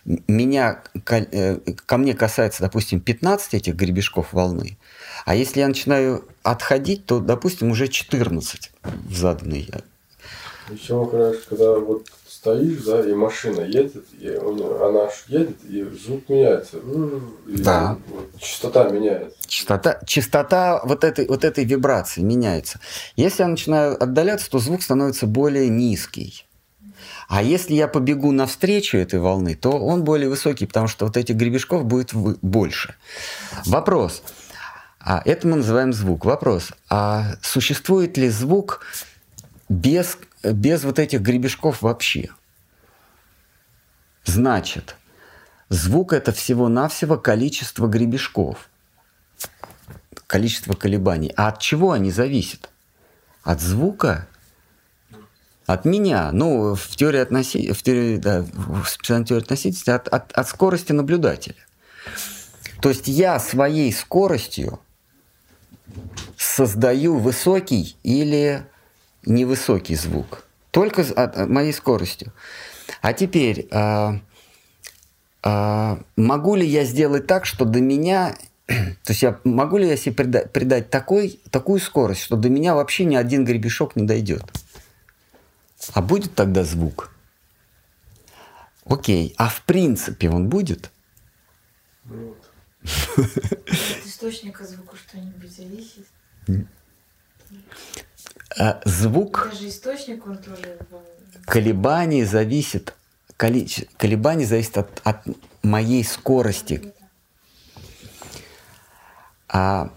меня, э, ко мне касается, допустим, 15 этих гребешков волны, а если я начинаю отходить, то, допустим, уже 14 в заданный. Еще, конечно, когда вот стоишь, да, и машина едет, и она едет, и звук меняется. И да. Вот, частота меняется. Частота, частота вот этой, вот этой вибрации меняется. Если я начинаю отдаляться, то звук становится более низкий. А если я побегу навстречу этой волны, то он более высокий, потому что вот этих гребешков будет больше. Вопрос. А это мы называем звук. Вопрос. А существует ли звук без без вот этих гребешков вообще. Значит, звук это всего-навсего количество гребешков, количество колебаний. А от чего они зависят? От звука? От меня. Ну, в теории, относи... в теории, да, в специальной теории относительности от, от, от скорости наблюдателя. То есть я своей скоростью создаю высокий или невысокий звук, только от моей скоростью. А теперь, а, а, могу ли я сделать так, что до меня, [clears throat] то есть я могу ли я себе придать, придать такой, такую скорость, что до меня вообще ни один гребешок не дойдет? А будет тогда звук? Окей, а в принципе он будет? Вот. [laughs] От источника звука что-нибудь зависит? А звук... Даже источник, он тоже... Колебания зависит... Колебания зависит от, от моей скорости. А,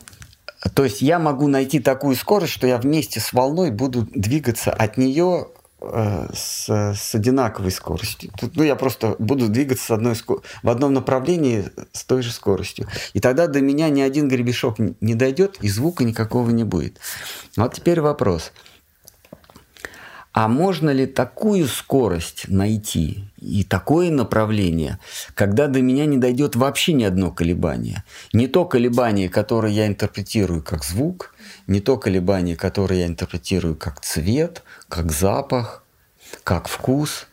то есть я могу найти такую скорость, что я вместе с волной буду двигаться от нее Э, с, с одинаковой скоростью. Тут, ну, я просто буду двигаться с одной скор... в одном направлении с той же скоростью. И тогда до меня ни один гребешок не дойдет, и звука никакого не будет. Вот теперь вопрос. А можно ли такую скорость найти и такое направление, когда до меня не дойдет вообще ни одно колебание? Не то колебание, которое я интерпретирую как звук, не то колебание, которое я интерпретирую как цвет, как запах, как вкус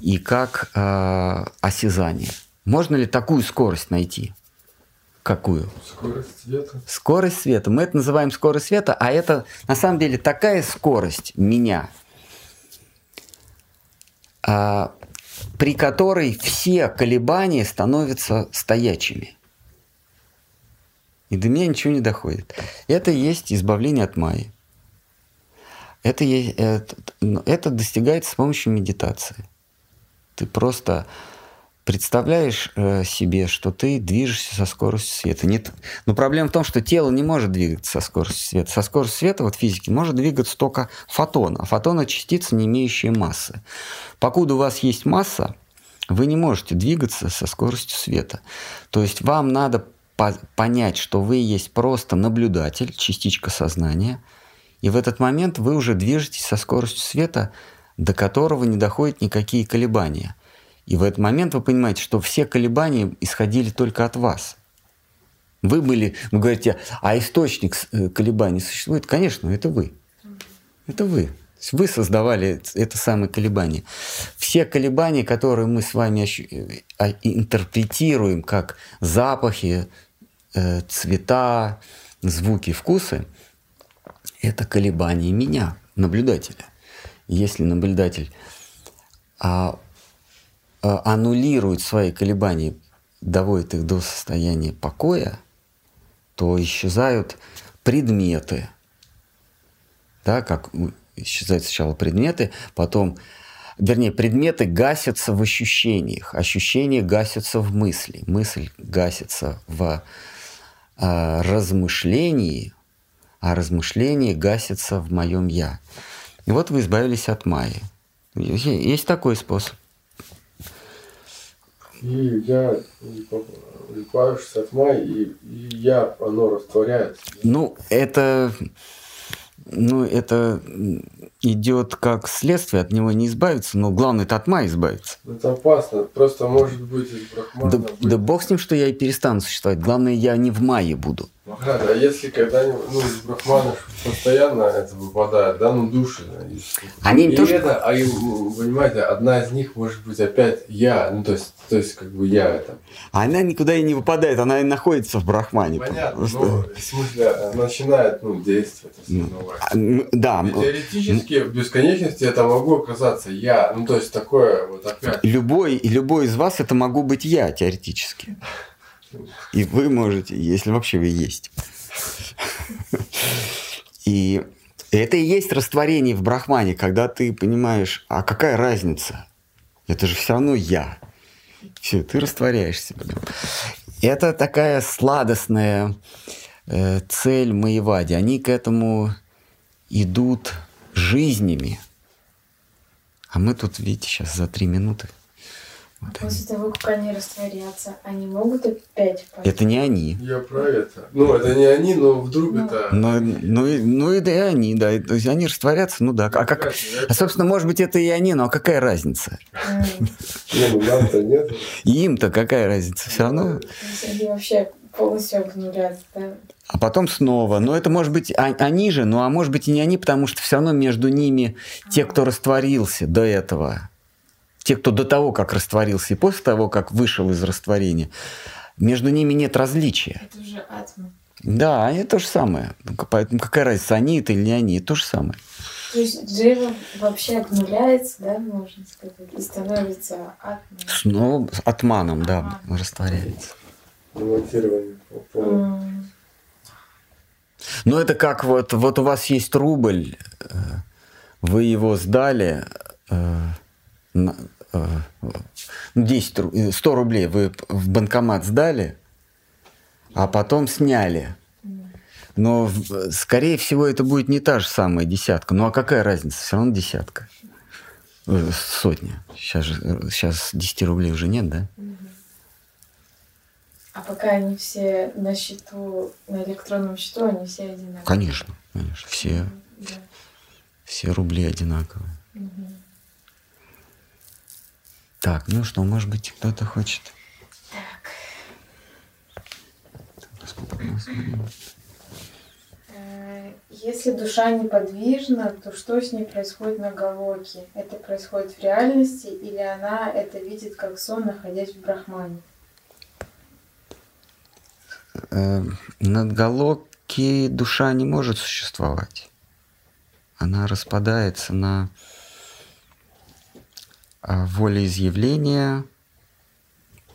и как э, осязание. Можно ли такую скорость найти? Какую? Скорость света. Скорость света. Мы это называем скорость света, а это на самом деле такая скорость меня, при которой все колебания становятся стоячими. И до меня ничего не доходит. Это и есть избавление от майи. Это, это, это достигается с помощью медитации. Ты просто представляешь э, себе, что ты движешься со скоростью света. Нет, но проблема в том, что тело не может двигаться со скоростью света. Со скоростью света вот физики может двигаться только фотон, а фотон – частица, не имеющая массы. Покуда у вас есть масса, вы не можете двигаться со скоростью света. То есть вам надо понять, что вы есть просто наблюдатель, частичка сознания, и в этот момент вы уже движетесь со скоростью света, до которого не доходят никакие колебания. И в этот момент вы понимаете, что все колебания исходили только от вас. Вы были, вы говорите, а источник э, колебаний существует? Конечно, это вы. Это вы. Вы создавали это самое колебание. Все колебания, которые мы с вами э, а, интерпретируем как запахи, э, цвета, звуки, вкусы, это колебания меня, наблюдателя. Если наблюдатель а аннулирует свои колебания, доводит их до состояния покоя, то исчезают предметы. Да, как исчезают сначала предметы, потом, вернее, предметы гасятся в ощущениях, ощущения гасятся в мысли, мысль гасится в э, размышлении, а размышление гасится в моем я. И вот вы избавились от майи. Есть такой способ. И я избавившись от май, и, и я, оно растворяется. Ну, это, ну, это идет как следствие, от него не избавиться, но главное это от мая избавиться. Это опасно, просто может быть из брахмана. Да, быть... да бог с ним, что я и перестану существовать. Главное, я не в мае буду. Ага, а если когда-нибудь, ну, из брахманов постоянно это выпадает, да, ну, души, да, Они и тоже... это, а им, понимаете, одна из них может быть опять я, ну, то есть, то есть, как бы я это. Она никуда и не выпадает, она и находится в брахмане. Понятно, Просто... ну, в смысле, начинает, ну, действовать основное. Ну, да. И теоретически в бесконечности это могу оказаться я, ну, то есть, такое вот опять. Любой, любой из вас это могу быть я, теоретически. И вы можете, если вообще вы есть. И это и есть растворение в брахмане, когда ты понимаешь, а какая разница? Это же все равно я. Все, ты растворяешься. Это такая сладостная э, цель Маевади. Они к этому идут жизнями. А мы тут, видите, сейчас за три минуты вот После они. того, как они растворятся, они могут опять пасть? Это не они. Я про это. Ну, это не они, но вдруг ну. это... Ну, ну, ну и да и они, да. То есть они растворятся, ну да. А, как... а собственно, может быть, это и они, но а какая разница? [laughs] Ну нам-то нет. Им-то какая разница? Все равно... Они вообще полностью обнулятся, да? А потом снова. Но это может быть они же, ну а может быть и не они, потому что все равно между ними те, кто растворился до этого те, кто до того, как растворился, и после того, как вышел из растворения, между ними нет различия. Это уже атма. Да, это то же самое. Поэтому какая разница, они это или не они, это то же самое. То есть джива вообще обнуляется, да, можно сказать, и становится атманом. Ну, атманом, да, а. растворяется. Mm. Ну, это как вот, вот у вас есть рубль, э, вы его сдали, э, 10, 100 рублей вы в банкомат сдали, а потом сняли. Но, скорее всего, это будет не та же самая десятка. Ну а какая разница? Все равно десятка. Э, сотня. Сейчас, сейчас 10 рублей уже нет, да? А пока они все на счету, на электронном счету, они все одинаковые. Конечно, конечно. Все, да. все рубли одинаковые. Угу. Так, ну что, может быть, кто-то хочет. Так. Э, если душа неподвижна, то что с ней происходит на Галоке? Это происходит в реальности или она это видит как сон, находясь в Брахмане? Э, над Галоке душа не может существовать. Она распадается на а, волеизъявление,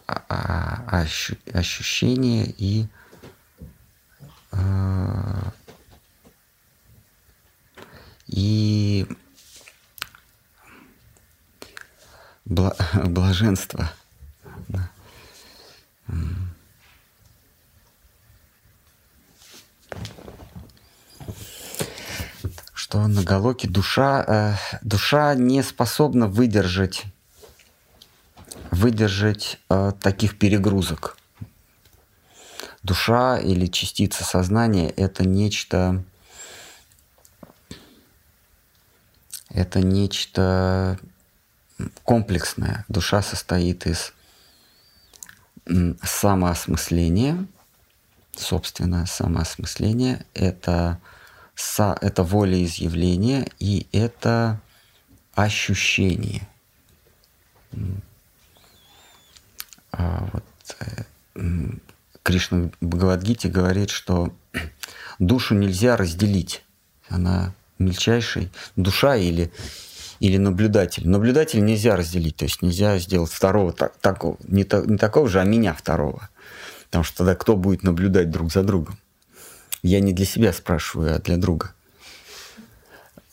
а, а, ощущение и и бла, [laughs] блаженства. Что на Галоке душа, э, душа не способна выдержать, выдержать э, таких перегрузок. Душа или частица сознания – это нечто, это нечто комплексное. Душа состоит из самоосмысления, собственное самоосмысление, это, со, это волеизъявление и это ощущение. А вот, э, Кришна Бхагавадгите говорит, что [clears throat] душу нельзя разделить. Она мельчайшей. Душа или или наблюдатель. Наблюдатель нельзя разделить, то есть нельзя сделать второго так, такого, не, та, не такого же, а меня второго. Потому что тогда кто будет наблюдать друг за другом? Я не для себя спрашиваю, а для друга.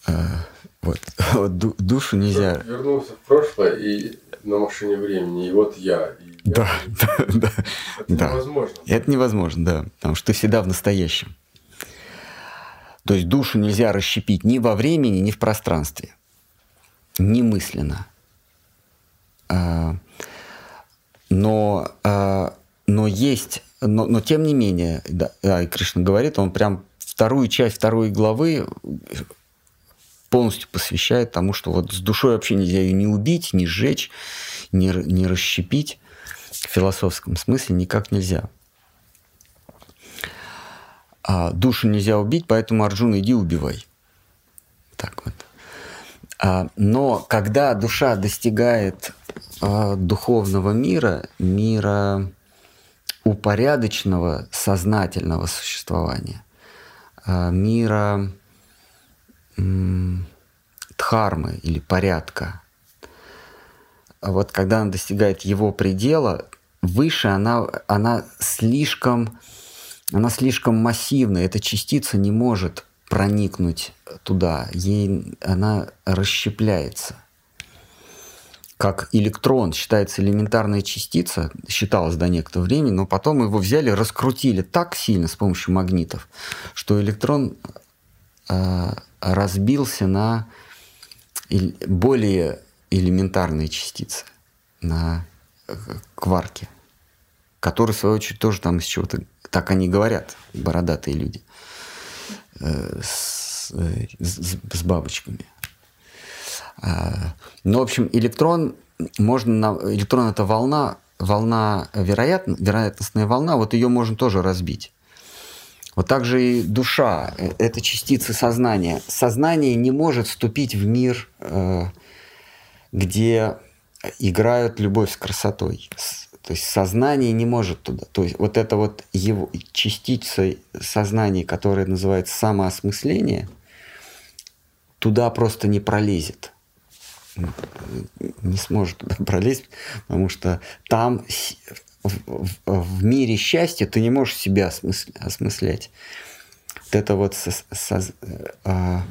А, вот. [laughs] вот душу нельзя... Вернулся в прошлое и на машине времени, и вот я. И да, [laughs] да, да. Это да. невозможно. Это невозможно, да. Потому что ты всегда в настоящем. То есть душу нельзя расщепить ни во времени, ни в пространстве немысленно. А, но, а, но есть, но, но тем не менее, да, и Кришна говорит, он прям вторую часть второй главы полностью посвящает тому, что вот с душой вообще нельзя ее не убить, не сжечь, не, не расщепить. В философском смысле никак нельзя. А душу нельзя убить, поэтому Арджуна иди убивай. Так вот. А, но когда душа достигает а, духовного мира, мира упорядоченного сознательного существования, а, мира дхармы или порядка, вот когда она достигает его предела, выше она, она слишком, она слишком массивна, эта частица не может проникнуть туда, ей она расщепляется. Как электрон считается элементарная частица, считалось до некоторого времени, но потом его взяли, раскрутили так сильно с помощью магнитов, что электрон э, разбился на более элементарные частицы, на э, кварки, которые, в свою очередь, тоже там из чего-то, так они говорят, бородатые люди. Э, с, э, с, с бабочками. Ну, в общем, электрон можно электрон это волна, волна вероятно, вероятностная волна, вот ее можно тоже разбить. Вот так же и душа, э, это частицы сознания. Сознание не может вступить в мир, где играют любовь с красотой, то есть сознание не может туда. То есть вот это вот его частица сознания, которая называется самоосмысление, туда просто не пролезет. Не сможет туда пролезть, потому что там в, в, в мире счастья ты не можешь себя осмысля, осмыслять. Вот это вот со, со, а,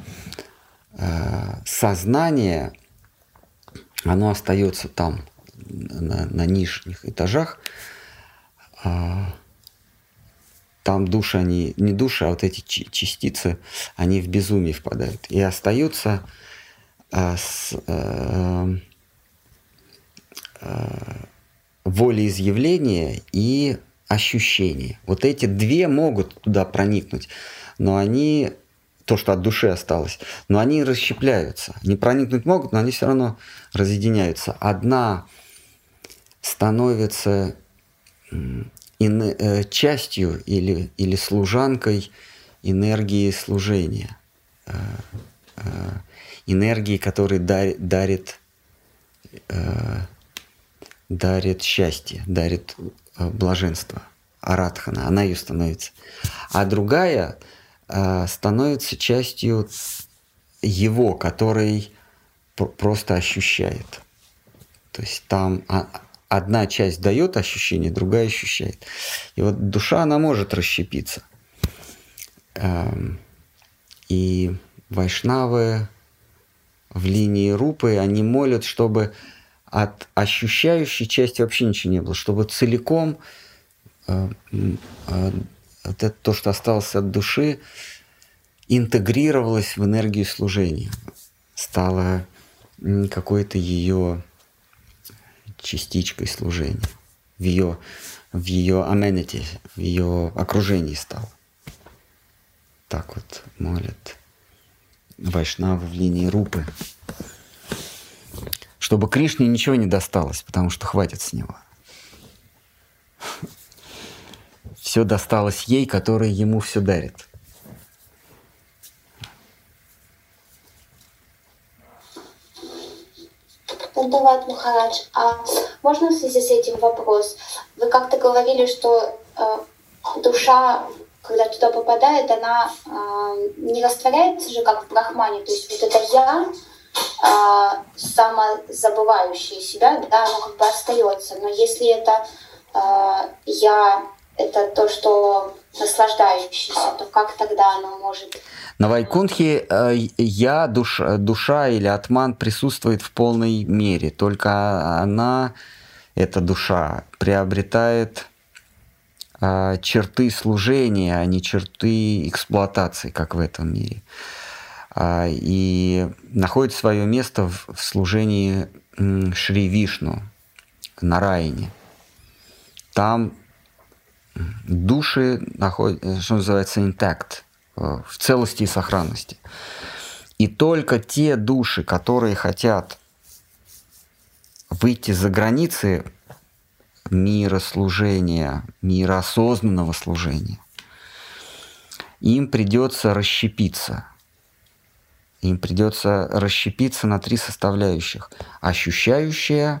а, сознание, оно остается там на, на нижних этажах, а, там души, они, не души, а вот эти частицы, они в безумие впадают. И остаются с, а, а, волеизъявление и ощущение. Вот эти две могут туда проникнуть, но они то, что от души осталось, но они расщепляются. Они проникнуть могут, но они все равно разъединяются. Одна становится э, частью или, или служанкой энергии служения, э, э, энергии, которая дарит, дарит, дарит счастье, дарит блаженство, аратхана, она ее становится. А другая становится частью его, который просто ощущает. То есть там одна часть дает ощущение, другая ощущает. И вот душа, она может расщепиться. Эм, и вайшнавы в линии рупы, они молят, чтобы от ощущающей части вообще ничего не было, чтобы целиком э, э, это то, что осталось от души, интегрировалось в энергию служения, стало какой-то ее частичкой служения, в ее, в ее amenity, в ее окружении стало. Так вот молят Вайшнавы в линии Рупы. Чтобы Кришне ничего не досталось, потому что хватит с него. Все досталось ей, которая ему все дарит. Пандават Махарадж, а можно в связи с этим вопрос? Вы как-то говорили, что э, душа, когда туда попадает, она э, не растворяется же, как в Брахмане. То есть вот это я, э, самозабывающее себя, да, оно как бы остается. Но если это э, я, это то, что наслаждающееся, то как тогда оно может на Вайкунхе э, я, душа, душа или атман присутствует в полной мере, только она, эта душа, приобретает э, черты служения, а не черты эксплуатации, как в этом мире. Э, и находит свое место в, служении Шри Вишну, на Райне. Там души находят, что называется, интакт, Э, в целости и сохранности. И только те души, которые хотят выйти за границы мира служения, мира осознанного служения, им придется расщепиться. Им придется расщепиться на три составляющих. Ощущающая,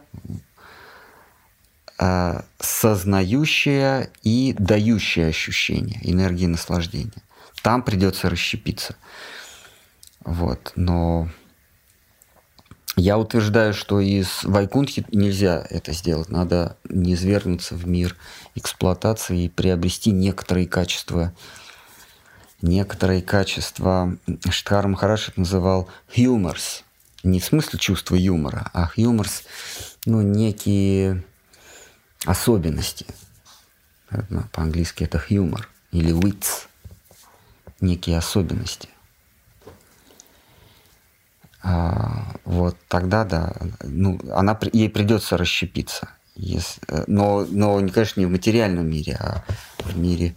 э, сознающая и дающая ощущение, энергии наслаждения там придется расщепиться. Вот, но я утверждаю, что из Вайкунхи нельзя это сделать. Надо не свергнуться в мир эксплуатации и приобрести некоторые качества. Некоторые качества Штхар Махараш называл humors. Не в смысле чувства юмора, а humors, ну, некие особенности. По-английски это humor или wits некие особенности. А, вот тогда, да, ну, она, ей придется расщепиться. Если, но, но, конечно, не в материальном мире, а в мире,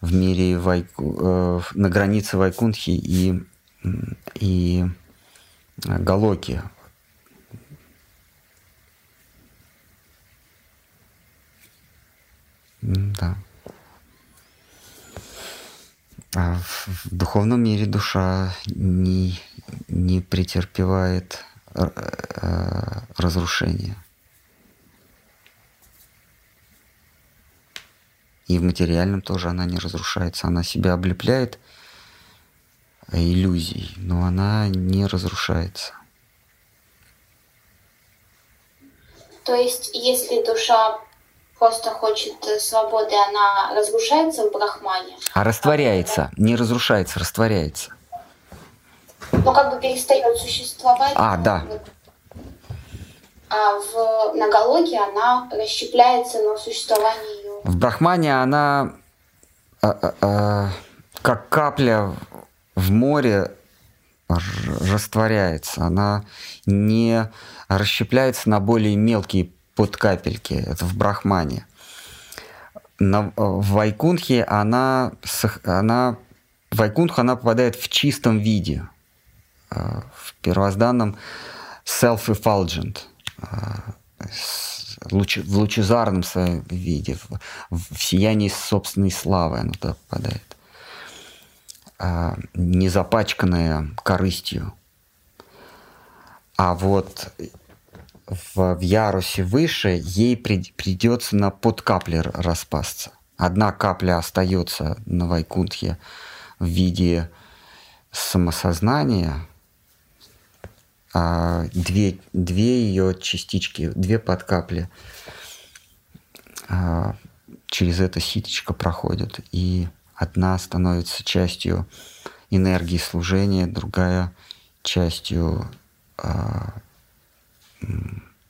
в мире Вайку, э, на границе Вайкунхи и, и Галоки. Да. А в духовном мире душа не, не претерпевает э, э, разрушения. И в материальном тоже она не разрушается. Она себя облепляет иллюзией, но она не разрушается. То есть, если душа просто хочет э, свободы, она разрушается в Брахмане. А растворяется, не разрушается, растворяется. Ну, как бы перестает существовать. А, да. А в Нагалоге она расщепляется, но существование ее... В Брахмане она а, а, а, как капля в море растворяется. Она не расщепляется на более мелкие под капельки, это в Брахмане. На, в Вайкунхе она, она, в Вайкунху она попадает в чистом виде, э, в первозданном self-effulgent, э, в лучезарном своем виде, в, сиянии собственной славы она туда попадает, э, не запачканная корыстью. А вот в, в ярусе выше, ей при, придется на подкаплер распасться. Одна капля остается на Вайкунтхе в виде самосознания, а две, две ее частички, две подкапли а, через это ситочко проходят, и одна становится частью энергии служения, другая частью а,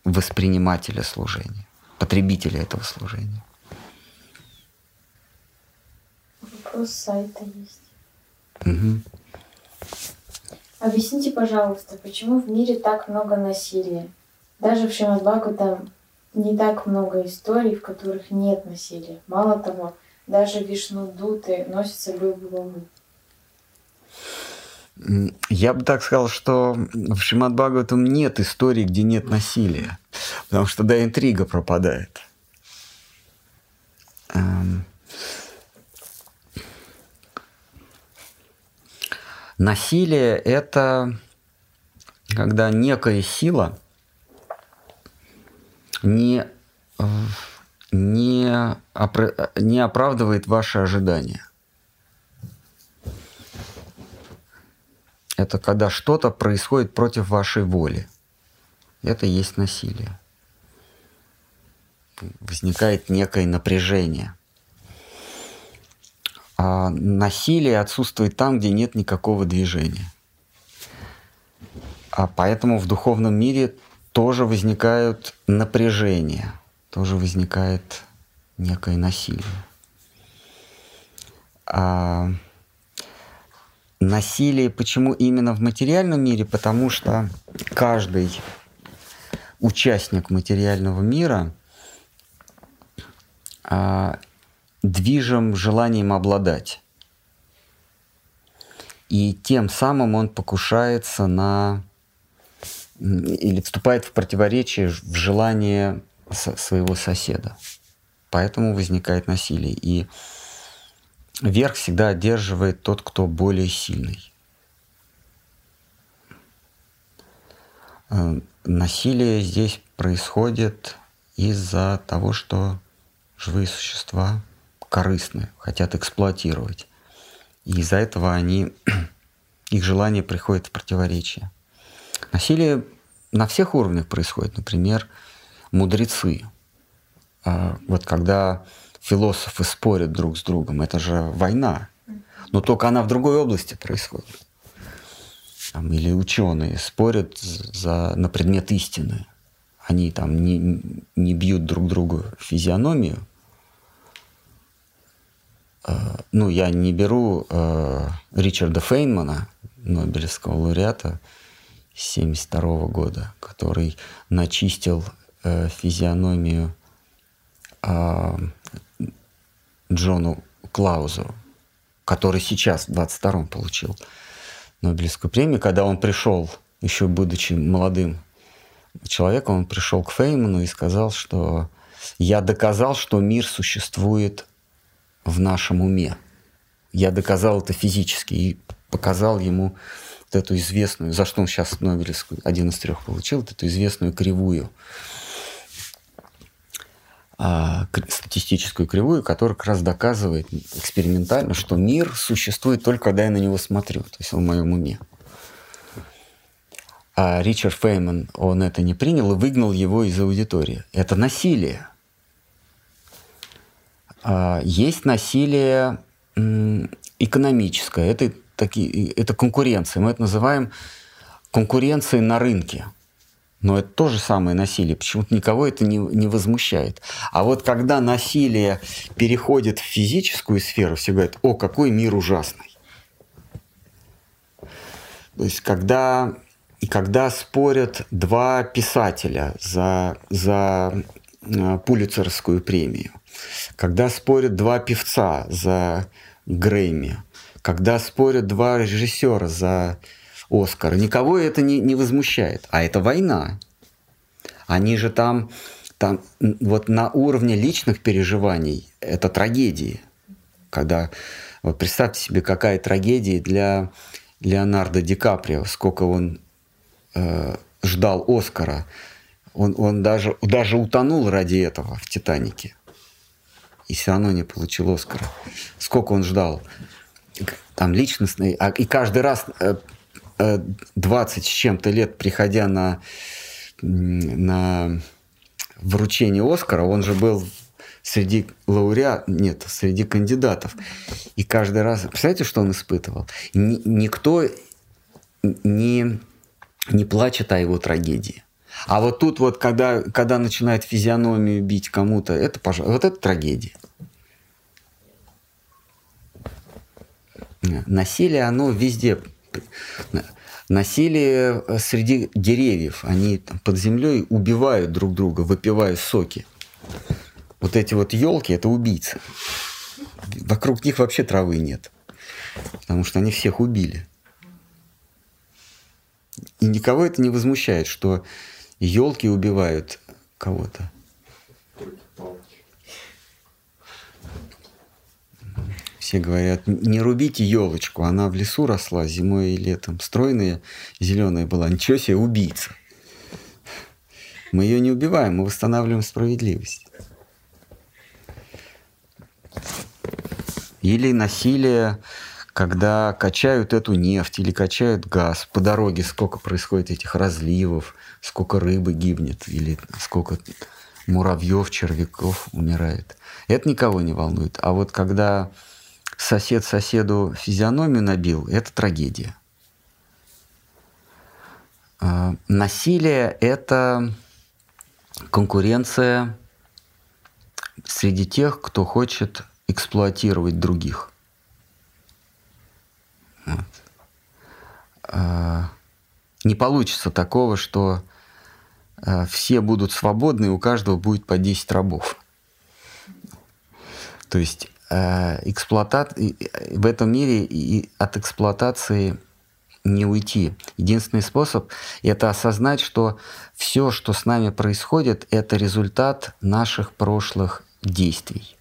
воспринимателя служения, потребителя этого служения. Вопрос сайта есть. Угу. Объясните, пожалуйста, почему в мире так много насилия? Даже в Шримадбхагу там не так много историй, в которых нет насилия. Мало того, даже вишнудуты носятся любовью. Я бы так сказал, что в Шримад Бхагаватам нет истории, где нет насилия, потому что да, интрига пропадает. Насилие – это когда некая сила не, не, не оправдывает ваши ожидания. Это когда что-то происходит против вашей воли. Это и есть насилие. Возникает некое напряжение. А насилие отсутствует там, где нет никакого движения. А поэтому в духовном мире тоже возникают напряжения, тоже возникает некое насилие. А насилие почему именно в материальном мире? Потому что каждый участник материального мира а, движим желанием обладать. И тем самым он покушается на или вступает в противоречие в желание своего соседа. Поэтому возникает насилие. И верх всегда одерживает тот, кто более сильный. Э, насилие здесь происходит из-за того, что живые существа корыстны, хотят эксплуатировать. И из-за этого они, [clears throat] их желание приходит в противоречие. Насилие на всех уровнях происходит. Например, мудрецы. А, вот когда философы спорят друг с другом, это же война. Но только она в другой области происходит. Там, или ученые спорят за, на предмет истины. Они там не, не бьют друг другу физиономию. А, ну, я не беру э, Ричарда Фейнмана, Нобелевского лауреата, 1972 года, который начистил э, физиономию э, Джону Клаузу, который сейчас в 22-м получил Нобелевскую премию, когда он пришел, еще будучи молодым человеком, он пришел к Фейману и сказал, что я доказал, что мир существует в нашем уме. Я доказал это физически и показал ему вот эту известную, за что он сейчас Нобелевскую, один из трех получил, вот эту известную кривую, а, статистическую кривую, которая как раз доказывает экспериментально, что мир существует только когда я на него смотрю, то есть в моем уме. А Ричард Фейман, он это не принял и выгнал его из аудитории. Это насилие. А есть насилие экономическое, это такие, это конкуренция. Мы это называем конкуренцией на рынке. Но это то же самое насилие. Почему-то никого это не, не возмущает. А вот когда насилие переходит в физическую сферу, все говорят, о, какой мир ужасный. То есть когда, когда спорят два писателя за, за э, Пулицерскую премию, когда спорят два певца за Грэмми, когда спорят два режиссера за Оскар, никого это не, не возмущает. А это война. Они же там, там вот на уровне личных переживаний это трагедии. Когда, вот представьте себе, какая трагедия для Леонардо Ди Каприо, сколько он э, ждал Оскара. Он, он даже, даже утонул ради этого в «Титанике». И все равно не получил Оскара. Сколько он ждал там личностный, а, и каждый раз 20 э, э, с чем-то лет, приходя на, на вручение Оскара, он же был среди лауреат, нет, среди кандидатов. И каждый раз, представляете, что он испытывал? Ни, никто не, не плачет о его трагедии. А вот тут вот, когда, когда начинает физиономию бить кому-то, это, пожалуй, вот это трагедия. Насилие, оно везде. Насилие э, среди деревьев. Они там, под землей убивают друг друга, выпивая соки. Вот эти вот елки это убийцы. Вокруг них вообще травы нет. Потому что они всех убили. И никого это не возмущает, что елки убивают кого-то. Все говорят, не рубите елочку, она в лесу росла зимой и летом, стройная, зеленая была. Ничего себе, убийца. Мы ее не убиваем, мы восстанавливаем справедливость. Или насилие, когда качают эту нефть или качают газ. По дороге сколько происходит этих разливов, сколько рыбы гибнет, или сколько муравьев, червяков умирает. Это никого не волнует. А вот когда сосед соседу физиономию набил, это трагедия. А, насилие – это конкуренция среди тех, кто хочет эксплуатировать других. Вот. А, не получится такого, что все будут свободны, у каждого будет по 10 рабов. То есть а, эксплуатат... в этом мире и от эксплуатации не уйти. Единственный способ — это осознать, что все, что с нами происходит, это результат наших прошлых действий.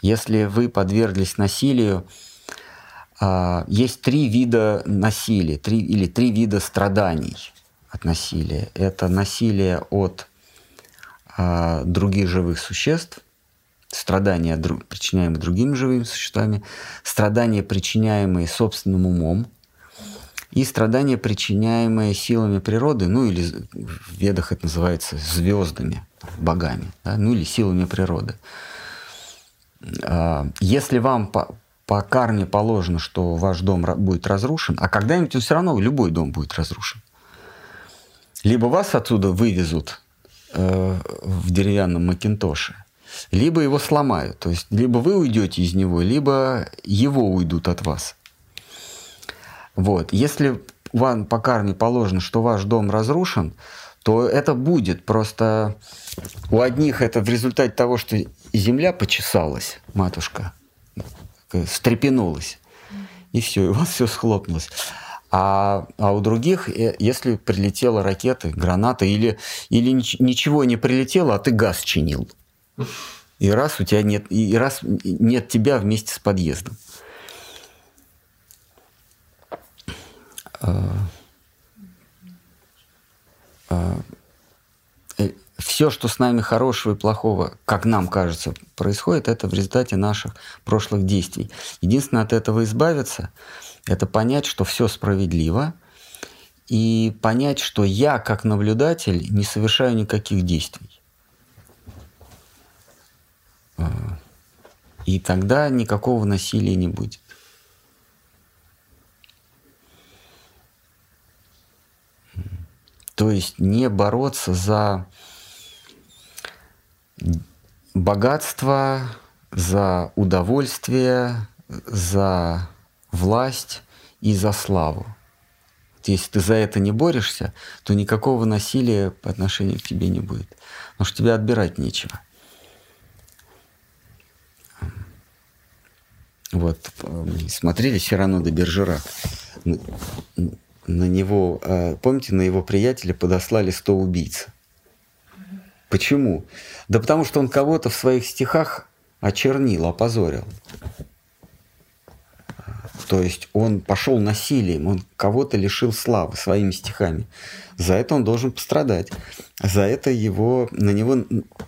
Если вы подверглись насилию, а, есть три вида насилия, три, или три вида страданий от насилия. Это насилие от а, других живых существ, страдания, причиняемые другими живыми существами, страдания, причиняемые собственным умом, и страдания, причиняемые силами природы, ну или в ведах это называется звездами, богами, да, ну или силами природы. А, если вам по, по карме положено, что ваш дом будет разрушен, а когда-нибудь все равно любой дом будет разрушен. Либо вас отсюда вывезут э, в деревянном макинтоше, либо его сломают. То есть либо вы уйдете из него, либо его уйдут от вас. Вот. Если вам по карме положено, что ваш дом разрушен, то это будет. Просто у одних это в результате того, что земля почесалась, матушка, встрепенулась, и все, и у вас все схлопнулось. А, а у других, э, если прилетела ракета, граната, или, или ничего не прилетело, а ты газ чинил. И раз у тебя нет, и раз нет тебя вместе с подъездом. А, а, все, что с нами хорошего и плохого, как нам кажется, происходит, это в результате наших прошлых действий. Единственное от этого избавиться – это понять, что все справедливо, и понять, что я, как наблюдатель, не совершаю никаких действий. А, и тогда никакого насилия не будет. То есть не бороться за богатство, за удовольствие, за власть и за славу. Если ты за это не борешься, то никакого насилия по отношению к тебе не будет. Потому что тебе отбирать нечего. Вот, смотрели Сирано де Бержерак. На него, а, помните, на его приятеля подослали 100 убийц. Почему? Да потому что он кого-то в своих стихах очернил, опозорил. То есть он пошел насилием, он кого-то лишил славы своими стихами. За это он должен пострадать. За это его, на него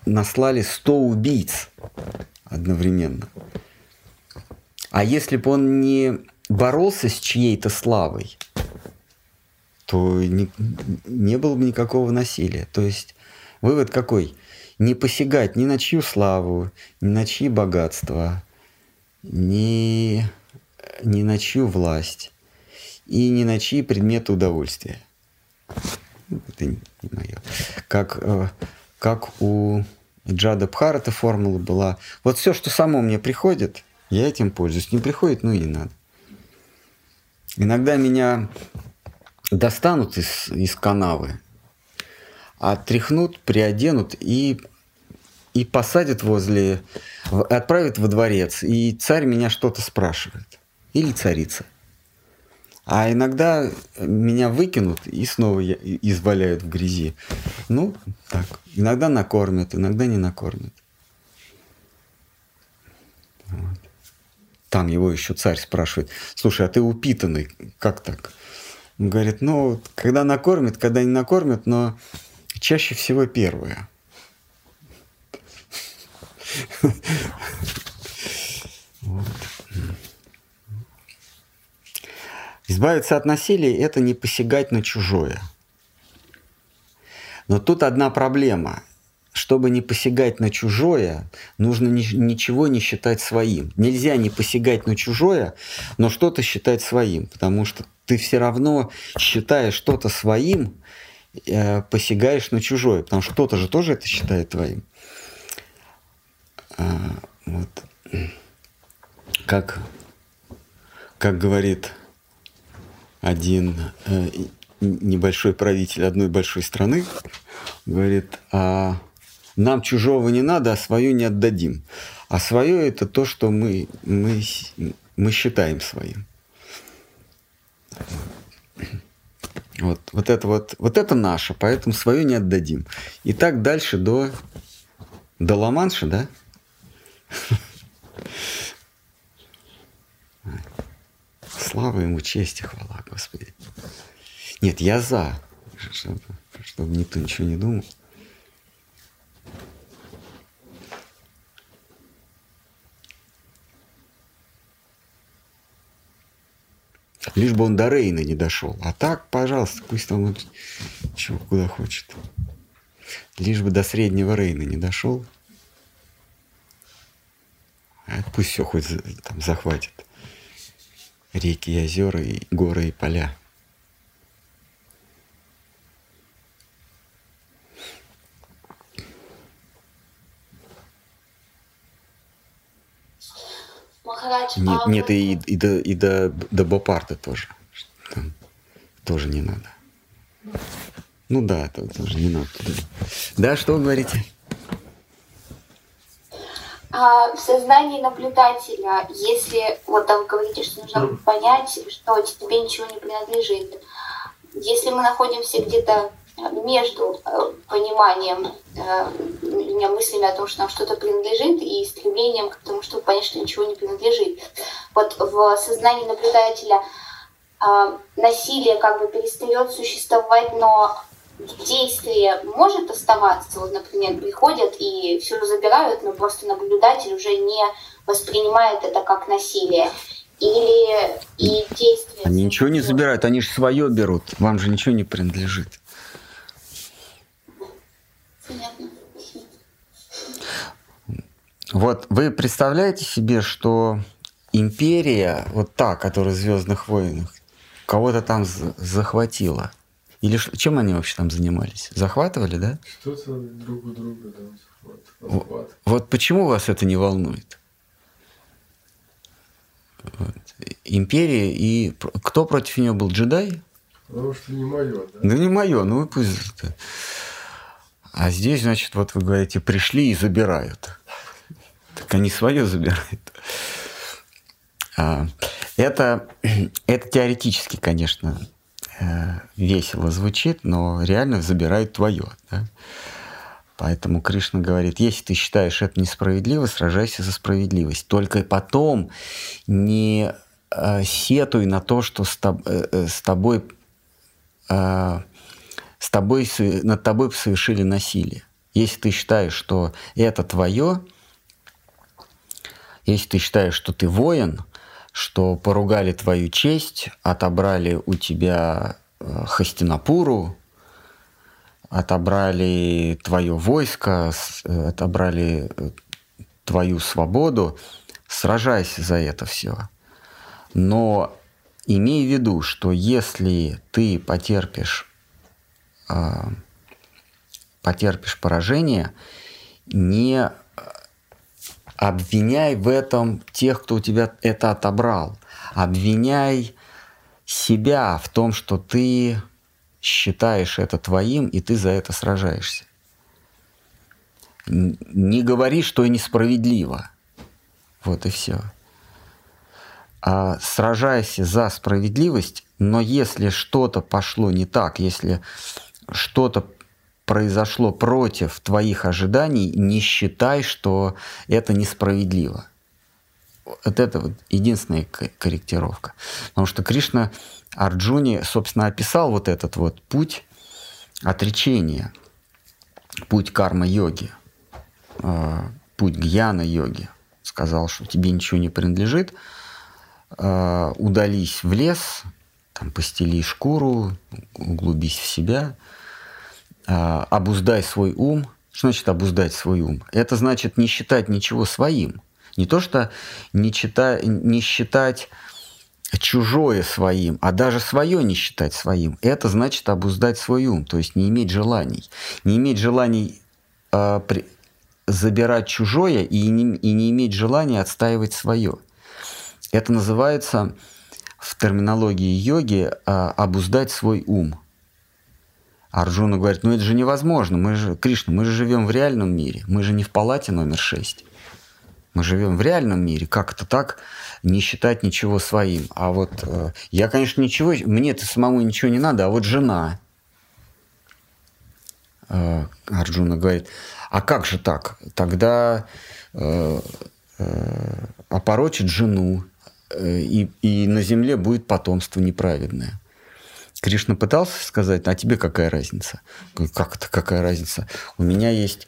наслали 100 убийц одновременно. А если бы он не боролся с чьей-то славой, то не, не было бы никакого насилия. То есть Вывод какой? Не посягать ни на чью славу, ни на чьи богатства, ни, ни на чью власть и ни на чьи предметы удовольствия. это не мое. Как, э, как у Джада Бхарата формула была, вот все, что само мне приходит, я этим пользуюсь. Не приходит, ну и не надо. Иногда меня достанут из, из канавы, отряхнут, приоденут и, и посадят возле, отправят во дворец. И царь меня что-то спрашивает. Или царица. А иногда меня выкинут и снова изваляют в грязи. Ну, так. Иногда накормят, иногда не накормят. Вот. Там его еще царь спрашивает, слушай, а ты упитанный, как так? Он говорит, ну, когда накормят, когда не накормят, но чаще всего первое. [laughs] Избавиться от насилия – это не посягать на чужое. Но тут одна проблема. Чтобы не посягать на чужое, нужно ничего не считать своим. Нельзя не посягать на чужое, но что-то считать своим, потому что ты все равно, считая что-то своим, э, посягаешь на чужое, потому что кто-то же тоже это считает твоим. А, вот. Как, как говорит один э, небольшой правитель одной большой страны, говорит, а нам чужого не надо, а свое не отдадим. А свое это то, что мы, мы, мы считаем своим. Вот, вот это вот, вот это наше, поэтому свое не отдадим. И так дальше до, до Ла-Манша, да? Слава ему, честь и хвала, Господи. Нет, я за, чтобы, чтобы никто ничего не думал. Лишь бы он до Рейна не дошел. А так, пожалуйста, пусть там он чего, куда хочет. Лишь бы до среднего Рейна не дошел. А пусть все хоть там захватит. Реки, и озера, и горы, и поля. Нет, а нет и, и, до, и до, до Бопарта тоже. Там тоже не надо. Ну да, тоже не надо. Да, что вы говорите? А в сознании наблюдателя, если вот там вы говорите, что нужно понять, что тебе ничего не принадлежит, если мы находимся где-то между э, пониманием, э, меня мыслями о том, что нам что-то принадлежит, и стремлением к тому, чтобы понять, что ничего не принадлежит. Вот в сознании наблюдателя а, насилие как бы перестает существовать, но действие может оставаться. Вот, например, приходят и все забирают, но просто наблюдатель уже не воспринимает это как насилие. Или и действие... Они ничего не забирают, они же свое берут. Вам же ничего не принадлежит. Понятно. Вот вы представляете себе, что империя, вот та, которая в Звездных войнах, кого-то там за- захватила. Или чем они вообще там занимались? Захватывали, да? Что-то друг у друга, да, захват, захват. Вот почему вас это не волнует? Вот. Империя и кто против нее был? Джедай? Потому что не мое, да. Да не мое, ну и пусть. А здесь, значит, вот вы говорите, пришли и забирают. Так они свое забирают. А, Это, [clears throat] это теоретически, конечно, весело звучит, но реально забирают твое. Да? Поэтому Кришна говорит, если ты считаешь это несправедливо, сражайся за справедливость. Только потом не э, сетуй на то, что с, тоб- э, э, с тобой э, с тобой, над тобой совершили насилие. Если ты считаешь, что это твое, если ты считаешь, что ты воин, что поругали твою честь, отобрали у тебя э, Хастинапуру, отобрали твое войско, э, отобрали э, твою свободу, сражайся за это все. Но имей в виду, что если ты потерпишь э, потерпишь поражение, не обвиняй в этом тех, кто у тебя это отобрал. Обвиняй себя в том, что ты считаешь это твоим, и ты за это сражаешься. Не говори, что несправедливо. Вот и все. А сражайся за справедливость, но если что-то пошло не так, если что-то произошло против твоих ожиданий, не считай, что это несправедливо. Вот это вот единственная корректировка. Потому что Кришна Арджуни, собственно, описал вот этот вот путь отречения, путь карма-йоги, а, путь гьяна-йоги. Сказал, что тебе ничего не принадлежит, а, удались в лес, там постели шкуру, углубись в себя, обуздай свой ум. Что значит обуздать свой ум? Это значит не считать ничего своим. Не то, что не, чита, не считать чужое своим, а даже свое не считать своим. Это значит обуздать свой ум, то есть не иметь желаний. Не иметь желаний э, при, забирать чужое и не, и не иметь желания отстаивать свое. Это называется в терминологии йоги э, обуздать свой ум. Арджуна говорит, ну это же невозможно, мы же, Кришна, мы же живем в реальном мире, мы же не в палате номер шесть. Мы живем в реальном мире, как это так не считать ничего своим. А вот э, я, конечно, ничего, мне-то самому ничего не надо, а вот жена, э, Арджуна говорит, а как же так? Тогда э, э, опорочит жену, э, и, и на земле будет потомство неправедное. Кришна пытался сказать, а тебе какая разница? Как это какая разница? У меня есть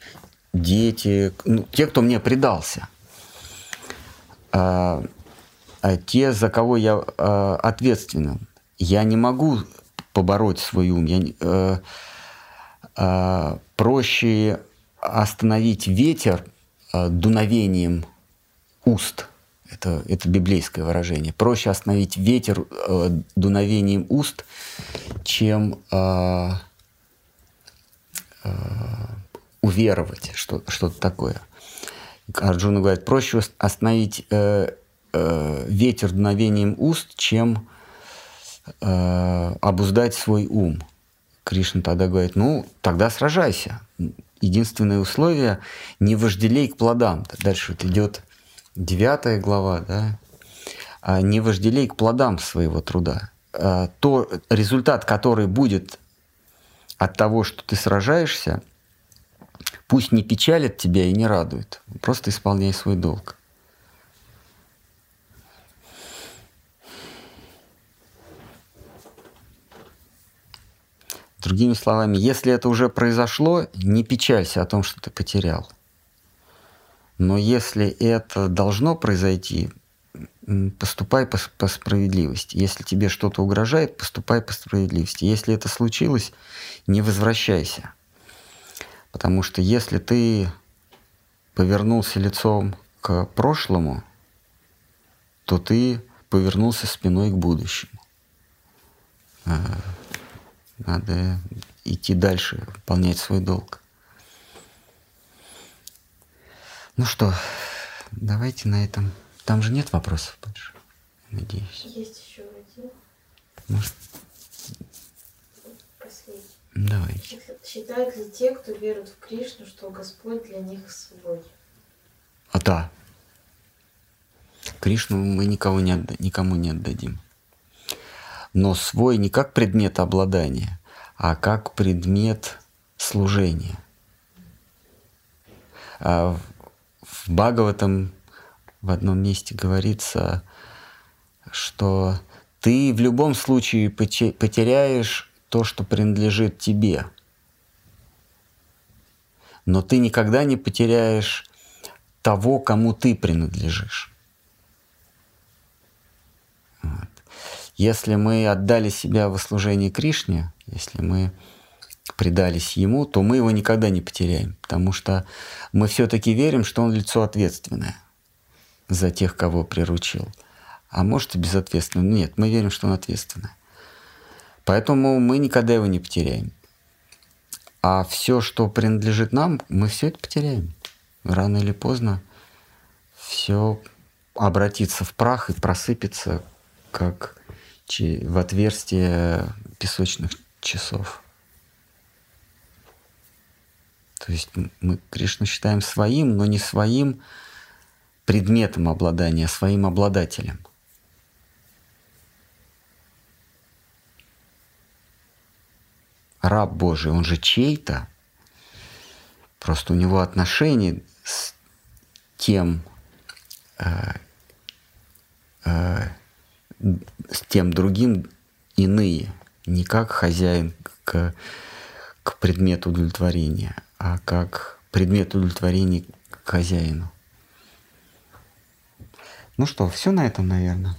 дети, ну, те, кто мне предался. А, а те, за кого я а, ответственен. Я не могу побороть свой ум. Я, а, а, проще остановить ветер а, дуновением уст. Это, это библейское выражение. Проще остановить ветер э, дуновением уст, чем э, э, уверовать что, что-то такое. Арджуна говорит, проще остановить э, э, ветер дуновением уст, чем э, обуздать свой ум. Кришна тогда говорит, ну, тогда сражайся. Единственное условие – не вожделей к плодам. Дальше вот идет девятая глава, да, а не вожделей к плодам своего труда. А то результат, который будет от того, что ты сражаешься – Пусть не печалит тебя и не радует. Просто исполняй свой долг. Другими словами, если это уже произошло, не печалься о том, что ты потерял. Но если это должно произойти, поступай по, по справедливости. Если тебе что-то угрожает, поступай по справедливости. Если это случилось, не возвращайся. Потому что если ты повернулся лицом к прошлому, то ты повернулся спиной к будущему. А, надо идти дальше, выполнять свой долг. Ну что, давайте на этом. Там же нет вопросов больше, надеюсь. Есть еще один. Может, Давайте. Считают ли те, кто верует в Кришну, что Господь для них свой? А да. Кришну мы никого не отда- никому не отдадим. Но свой не как предмет обладания, а как предмет служения. А в Бхагаватам в одном месте говорится, что ты в любом случае потеряешь то, что принадлежит тебе. Но ты никогда не потеряешь того, кому ты принадлежишь. Вот. Если мы отдали себя во служение Кришне, если мы предались Ему, то мы его никогда не потеряем, потому что мы все-таки верим, что Он лицо ответственное за тех, кого приручил. А может и безответственно. Нет, мы верим, что Он ответственный. Поэтому мы никогда его не потеряем. А все, что принадлежит нам, мы все это потеряем. Рано или поздно все обратится в прах и просыпется, как в отверстие песочных часов. То есть мы Кришну считаем своим, но не своим предметом обладания, а своим обладателем. Раб Божий, он же чей-то, просто у него отношения с тем, э, э, с тем другим иные, не как хозяин к, к предмету удовлетворения, а как предмет удовлетворения к хозяину. Ну что, все на этом, наверное.